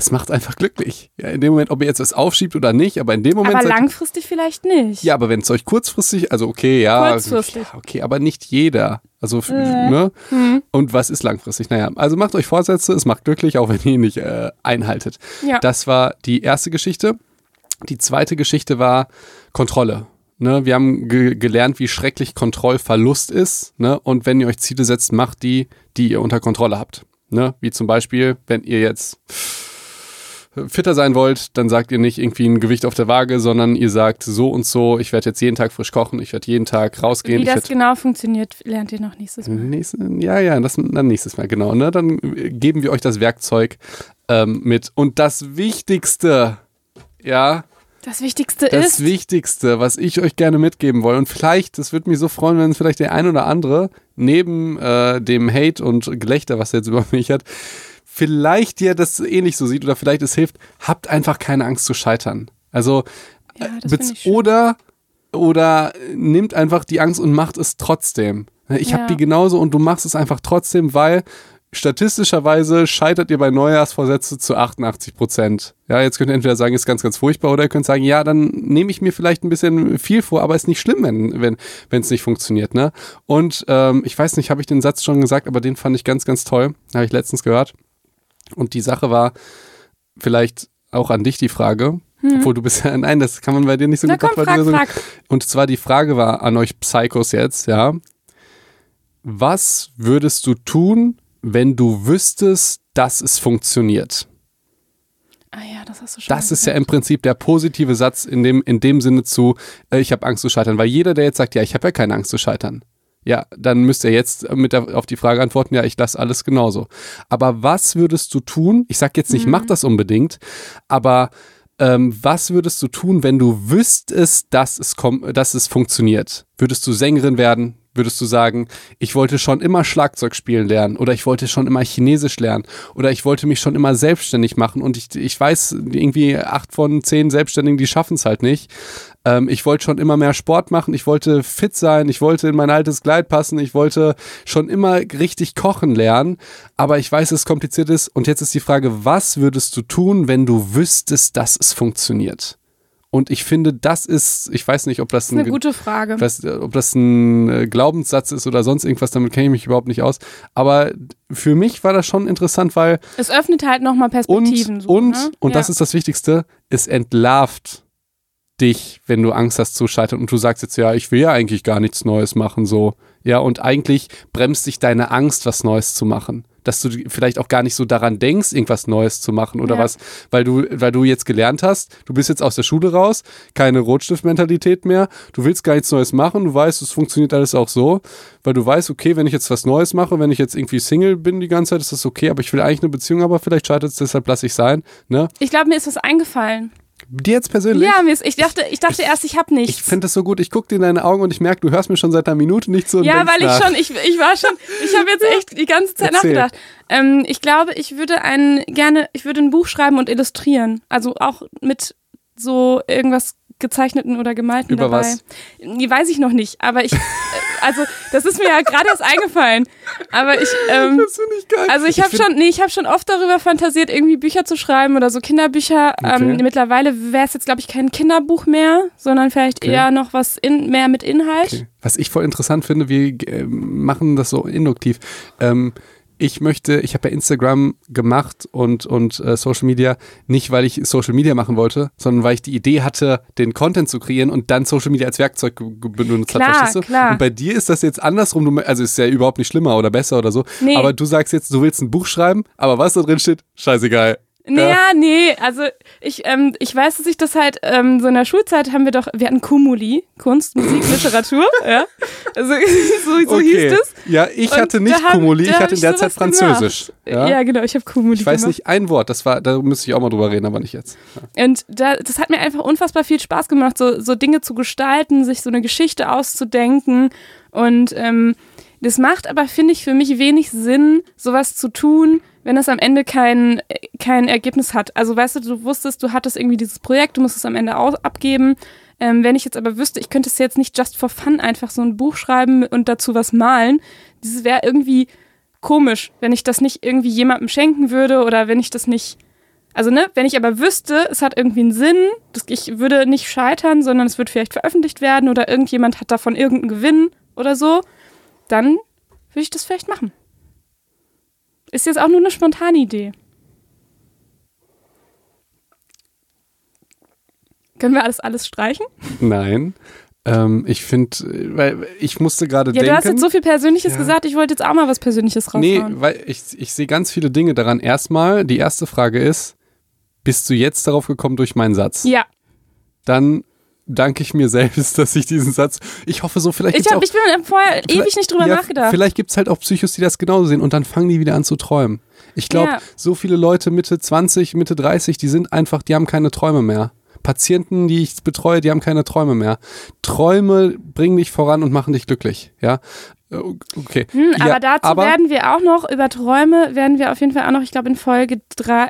Es macht einfach glücklich. Ja, in dem Moment, ob ihr jetzt was aufschiebt oder nicht, aber in dem Moment. Aber langfristig vielleicht nicht. ja, aber wenn es euch kurzfristig, also okay, ja. Kurzfristig. Okay, aber nicht jeder. Also, Mhm. ne? Hm. Und was ist langfristig? Naja, also macht euch Vorsätze, es macht glücklich, auch wenn ihr ihn nicht äh, einhaltet. Ja. Das war die erste Geschichte. Die zweite Geschichte war Kontrolle. Ne, wir haben ge gelernt, wie schrecklich Kontrollverlust ist. Ne? Und wenn ihr euch Ziele setzt, macht die, die ihr unter Kontrolle habt. Ne? Wie zum Beispiel, wenn ihr jetzt fitter sein wollt, dann sagt ihr nicht irgendwie ein Gewicht auf der Waage, sondern ihr sagt so und so, ich werde jetzt jeden Tag frisch kochen, ich werde jeden Tag rausgehen. Wie das genau funktioniert, lernt ihr noch nächstes Mal. Nächsten, ja, ja, das dann nächstes Mal, genau. Ne? Dann äh, geben wir euch das Werkzeug ähm, mit. Und das Wichtigste, ja, Das Wichtigste das ist, Wichtigste, was ich euch gerne mitgeben wollte, und vielleicht, das würde mich so freuen, wenn es vielleicht der ein oder andere neben äh, dem Hate und Gelächter, was er jetzt über mich hat, vielleicht dir das ähnlich so sieht oder vielleicht es hilft, habt einfach keine Angst zu scheitern. Also, Ja, äh, schön. oder, oder nimmt einfach die Angst und macht es trotzdem. Ich Ja. habe die genauso und du machst es einfach trotzdem, weil statistischerweise scheitert ihr bei Neujahrsvorsätze zu 88 Prozent. Ja, jetzt könnt ihr entweder sagen, ist ganz, ganz furchtbar, oder ihr könnt sagen, ja, dann nehme ich mir vielleicht ein bisschen viel vor, aber ist nicht schlimm, wenn wenn wenn es nicht funktioniert. Ne? Und ähm, ich weiß nicht, habe ich den Satz schon gesagt, aber den fand ich ganz, ganz toll. Habe ich letztens gehört. Und die Sache war vielleicht auch an dich die Frage, obwohl du bist ja, nein, das kann man bei dir nicht so Hm. Na gut komm, frag, so- frag. und zwar die Frage war an euch Psychos jetzt, ja. Was würdest du tun, wenn du wüsstest, dass es funktioniert? Ah ja, das hast du schon Das mal ist ja im Prinzip der positive Satz in dem, in dem Sinne zu, äh, ich habe Angst zu scheitern. Weil jeder, der jetzt sagt, ja, ich habe ja keine Angst zu scheitern, ja, dann müsst ihr jetzt mit der, auf die Frage antworten, ja, ich lasse alles genauso. Aber was würdest du tun? Ich sage jetzt nicht, Mhm. mach das unbedingt, aber ähm, was würdest du tun, wenn du wüsstest, dass es, dass es funktioniert? Würdest du Sängerin werden? Würdest du sagen, ich wollte schon immer Schlagzeug spielen lernen oder ich wollte schon immer Chinesisch lernen oder ich wollte mich schon immer selbstständig machen und ich, ich weiß, irgendwie acht von zehn Selbstständigen, die schaffen es halt nicht. Ähm, ich wollte schon immer mehr Sport machen, ich wollte fit sein, ich wollte in mein altes Kleid passen, ich wollte schon immer richtig kochen lernen, aber ich weiß, es kompliziert ist und jetzt ist die Frage, was würdest du tun, wenn du wüsstest, dass es funktioniert? Und ich finde, das ist, ich weiß nicht, ob das, Das eine ein, gute Frage. ich weiß, ob das ein äh, Glaubenssatz ist oder sonst irgendwas, damit kenne ich mich überhaupt nicht aus. Aber für mich war das schon interessant, weil Es öffnet halt nochmal und, Perspektiven. so, und, ne? und ja. das ist das Wichtigste, es entlarvt dich, wenn du Angst hast zu scheitern und du sagst jetzt, ja, ich will ja eigentlich gar nichts Neues machen, so. Ja, und eigentlich bremst dich deine Angst, was Neues zu machen. Dass du vielleicht auch gar nicht so daran denkst, irgendwas Neues zu machen oder Ja. was, weil du, weil du jetzt gelernt hast, du bist jetzt aus der Schule raus, keine Rotstiftmentalität mehr, du willst gar nichts Neues machen, du weißt, es funktioniert alles auch so, weil du weißt, okay, wenn ich jetzt was Neues mache, wenn ich jetzt irgendwie Single bin die ganze Zeit, ist das okay, aber ich will eigentlich eine Beziehung, aber vielleicht scheitert es, deshalb lasse ich sein, ne? Ich glaube, mir ist was eingefallen. Dir jetzt persönlich? Ja, mir ist, ich dachte, ich dachte erst, ich habe nichts. Ich finde das so gut. Ich gucke dir in deine Augen und ich merke, du hörst mir schon seit einer Minute nicht. Und ja, weil ich nach. schon, ich, ich war schon, ich habe jetzt echt die ganze Zeit Erzähl. nachgedacht. Ähm, ich glaube, ich würde ein gerne, ich würde ein Buch schreiben und illustrieren. Also auch mit so irgendwas gezeichneten oder gemalten Über dabei. was? Die weiß ich noch nicht, aber ich, äh, also das ist mir ja gerade erst eingefallen. Aber ich, ähm, Das finde ich geil. also ich habe schon, nee, ich habe schon oft darüber fantasiert, irgendwie Bücher zu schreiben oder so Kinderbücher. Ähm, Okay. mittlerweile wäre es jetzt, glaube ich, kein Kinderbuch mehr, sondern vielleicht Okay. eher noch was in, mehr mit Inhalt. Okay. Was ich voll interessant finde, wir äh, machen das so induktiv. Ähm, ich möchte, ich habe ja Instagram gemacht und, und äh, Social Media, nicht weil ich Social Media machen wollte, sondern weil ich die Idee hatte, den Content zu kreieren und dann Social Media als Werkzeug benutzt Klar, hat, verstehst du? klar. Und bei dir ist das jetzt andersrum, du, also ist ja überhaupt nicht schlimmer oder besser oder so, Nee. aber du sagst jetzt, du willst ein Buch schreiben, aber was da drin steht, scheißegal. Naja, nee, also ich, ähm, ich weiß, dass ich das halt, ähm, so in der Schulzeit haben wir doch, wir hatten Kumuli, Kunst, Musik, Literatur, ja. Also so, so okay. hieß es. Ja, ich Und hatte nicht da hab- Kumuli, ich hatte in der Zeit Französisch. Ja, Ja? genau, ich habe Kumuli Ich weiß gemacht. nicht ein Wort, das war, da müsste ich auch mal drüber reden, aber nicht jetzt. Und da, das hat mir einfach unfassbar viel Spaß gemacht, so, so Dinge zu gestalten, sich so eine Geschichte auszudenken. Und ähm, das macht aber, finde ich, für mich wenig Sinn, sowas zu tun, wenn es am Ende kein, kein Ergebnis hat. Also weißt du, du wusstest, du hattest irgendwie dieses Projekt, du musst es am Ende aus, abgeben. Ähm, wenn ich jetzt aber wüsste, ich könnte es jetzt nicht just for fun einfach so ein Buch schreiben und dazu was malen, das wäre irgendwie komisch, wenn ich das nicht irgendwie jemandem schenken würde oder wenn ich das nicht also, ne, wenn ich aber wüsste, es hat irgendwie einen Sinn, das, ich würde nicht scheitern, sondern es wird vielleicht veröffentlicht werden oder irgendjemand hat davon irgendeinen Gewinn oder so, dann würde ich das vielleicht machen. Ist jetzt auch nur eine spontane Idee. Können wir alles, alles streichen? Nein. Ähm, ich finde, weil ich musste gerade Ja, denken. du hast jetzt so viel Persönliches Ja. gesagt, ich wollte jetzt auch mal was Persönliches Nee, raushauen. weil ich, ich sehe ganz viele Dinge daran. Erstmal, die erste Frage ist, bist du jetzt darauf gekommen durch meinen Satz? ja, Dann danke ich mir selbst, dass ich diesen Satz, ich hoffe so, vielleicht ich, gibt's hab, auch, ich bin vorher ewig nicht drüber ja, nachgedacht. Vielleicht gibt es halt auch Psychos, die das genauso sehen und dann fangen die wieder an zu träumen. Ich glaube, Ja. so viele Leute Mitte 20, Mitte 30, die sind einfach, die haben keine Träume mehr. Patienten, die ich betreue, die haben keine Träume mehr. Träume bringen dich voran und machen dich glücklich, ja. Äh, Okay. Hm, ja, aber dazu aber, werden wir auch noch, über Träume werden wir auf jeden Fall auch noch, ich glaube in Folge drei,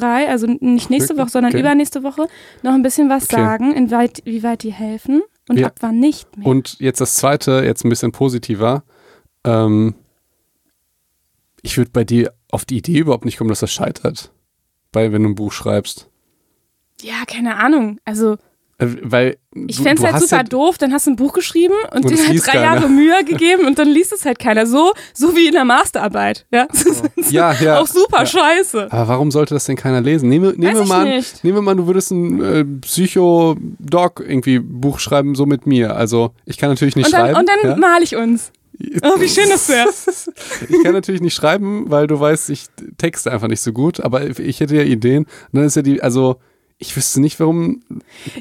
drei, also nicht nächste. Woche, sondern Okay. übernächste Woche, noch ein bisschen was Okay. sagen, inwieweit, wie weit die helfen und Ja. ab wann nicht mehr. Und jetzt das zweite, jetzt ein bisschen positiver. Ähm, ich würde bei dir auf die Idee überhaupt nicht kommen, dass das scheitert. Bei, wenn du ein Buch schreibst. ja, keine Ahnung. Also weil ich fände es halt super ja, doof, dann hast du ein Buch geschrieben und, Und dir liest drei keiner. Jahre Mühe gegeben und dann liest es halt keiner. So, so wie in der Masterarbeit. Ja, Ja, ja. auch super Ja. scheiße. Aber warum sollte das denn keiner lesen? Wir ich mal, nicht. nehmen wir mal, du würdest ein äh, Psycho-Doc irgendwie Buch schreiben, so mit mir. Also ich kann natürlich nicht Und dann, schreiben. und dann ja? male ich uns. Oh, wie schön das wäre. Ich kann natürlich nicht schreiben, weil du weißt, ich texte einfach nicht so gut, aber ich hätte ja Ideen. Und dann ist ja die, also ich wüsste nicht, warum.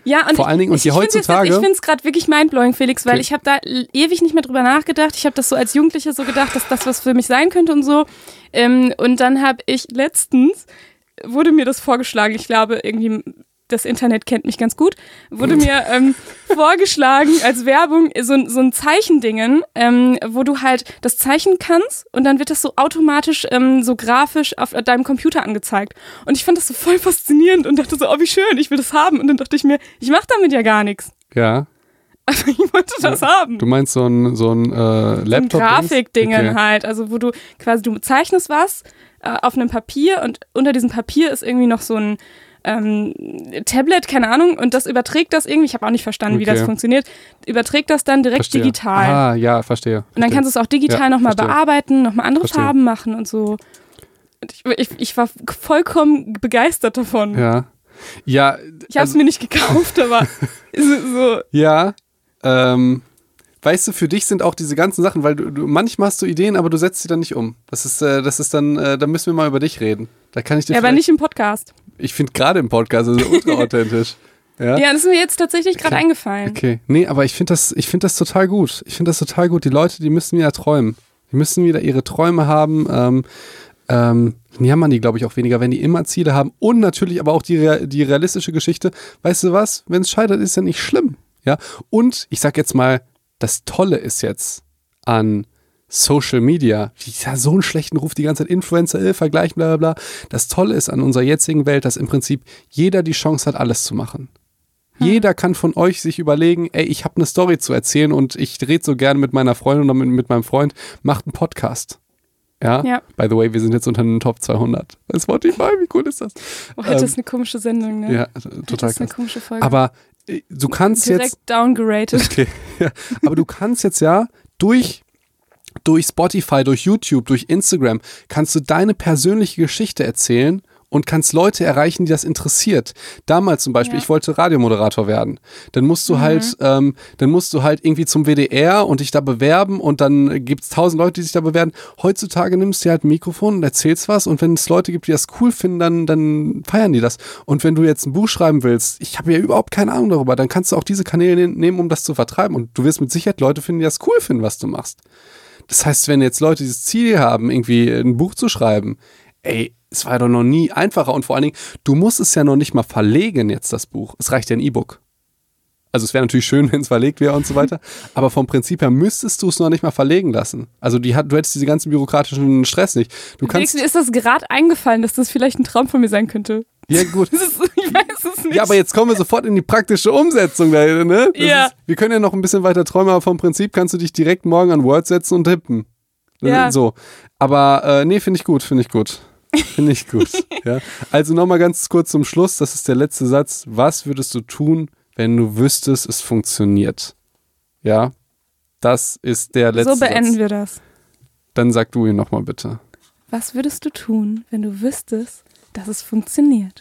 Ja, und Vor ich, allen Dingen, und ich find's jetzt- heutzutage- Ich finde es gerade wirklich mindblowing, Felix, weil Okay. ich habe da ewig nicht mehr drüber nachgedacht. Ich habe das so als Jugendliche so gedacht, dass das was für mich sein könnte und so. Ähm, und dann habe ich letztens, wurde mir das vorgeschlagen, ich glaube irgendwie, das Internet kennt mich ganz gut, wurde mir ähm, vorgeschlagen als Werbung so, ein- so ein Zeichendingen, ähm, wo du halt das zeichnen kannst und dann wird das so automatisch ähm, so grafisch auf deinem Computer angezeigt. Und ich fand das so voll faszinierend und dachte so, oh wie schön, ich will das haben. Und dann dachte ich mir, ich mache damit ja gar nichts. Ja, Aber ich wollte das haben. du meinst so ein, so ein äh, So Laptop. Grafikdingen Okay. halt, also wo du quasi, du zeichnest was äh, auf einem Papier und unter diesem Papier ist irgendwie noch so ein ähm, Tablet, keine Ahnung, und das überträgt das irgendwie, ich habe auch nicht verstanden, wie das Okay. funktioniert, überträgt das dann direkt Verstehe. digital. Ah, ja, verstehe. Und dann kannst du es auch digital Ja, nochmal bearbeiten, nochmal andere Verstehe. Farben machen und so. Ich, ich, ich war vollkommen begeistert davon. Ja. Ja, Ich habe es also- mir nicht gekauft, aber so. Ja, ähm, weißt du, für dich sind auch diese ganzen Sachen, weil du, du manchmal hast du Ideen, aber du setzt sie dann nicht um. Das ist, äh, das ist dann, äh, da müssen wir mal über dich reden. Da kann ich dir Ja, aber nicht im Podcast. Ich finde gerade im Podcast, also ultra authentisch. Ja? Ja, das ist mir jetzt tatsächlich gerade Okay. eingefallen. Okay. Nee, aber ich finde das, ich finde das total gut. Ich finde das total gut. Die Leute, die müssen wieder träumen. Die müssen wieder ihre Träume haben. Ähm, ähm, jammern die, glaube ich, auch weniger, wenn die immer Ziele haben. Und natürlich aber auch die, die realistische Geschichte. Weißt du was? Wenn es scheitert, ist ja nicht schlimm. Ja. Und ich sag jetzt mal, das Tolle ist jetzt an Social Media, die ja so einen schlechten Ruf, die ganze Zeit Influencer, äh, vergleichen, bla bla bla. Das Tolle ist an unserer jetzigen Welt, dass im Prinzip jeder die Chance hat, alles zu machen. Jeder kann von euch sich überlegen, ey, ich habe eine Story zu erzählen und ich rede so gerne mit meiner Freundin oder mit, mit meinem Freund, macht einen Podcast. Ja? Ja. By the way, wir sind jetzt unter den Top 200 bei Spotify, wie cool ist das? Oh, heute Ähm, ist eine komische Sendung, ne? Ja, Heute total ist eine krass. komische Folge. Aber äh, du kannst Direkt jetzt downgeratet. Okay. Ja. Aber du kannst jetzt ja durch, durch Spotify, durch YouTube, durch Instagram, kannst du deine persönliche Geschichte erzählen und kannst Leute erreichen, die das interessiert. Damals zum Beispiel, Ja. ich wollte Radiomoderator werden. Dann musst du Mhm. halt, ähm, dann musst du halt irgendwie zum WDR und dich da bewerben und dann gibt's tausend Leute, die sich da bewerben. Heutzutage nimmst du halt ein Mikrofon und erzählst was und wenn es Leute gibt, die das cool finden, dann, dann feiern die das. Und wenn du jetzt ein Buch schreiben willst, ich habe ja überhaupt keine Ahnung darüber, dann kannst du auch diese Kanäle ne- nehmen, um das zu vertreiben. Und du wirst mit Sicherheit Leute finden, die das cool finden, was du machst. Das heißt, wenn jetzt Leute dieses Ziel haben, irgendwie ein Buch zu schreiben, ey, es war doch noch nie einfacher und vor allen Dingen, du musst es ja noch nicht mal verlegen jetzt, das Buch. Es reicht ja ein E-Book. Also es wäre natürlich schön, wenn es verlegt wäre und so weiter, aber vom Prinzip her müsstest du es noch nicht mal verlegen lassen. Also die hat, du hättest diese ganzen bürokratischen Stress nicht. Du kannst, Mir ist das gerade eingefallen, dass das vielleicht ein Traum von mir sein könnte. ja gut. Ist, ich weiß es nicht. Ja, aber jetzt kommen wir sofort in die praktische Umsetzung da, ne? Das Ja. Ist, wir können ja noch ein bisschen weiter träumen, aber vom Prinzip kannst du dich direkt morgen an Word setzen und tippen. Ja. So. Aber äh, nee, finde ich gut, finde ich gut. Finde ich gut. ja. Also nochmal ganz kurz zum Schluss, das ist der letzte Satz. Was würdest du tun, wenn du wüsstest, es funktioniert? Ja. Das ist der letzte so beenden Satz. wir das. Dann sag du ihn nochmal bitte. Was würdest du tun, wenn du wüsstest, dass es funktioniert?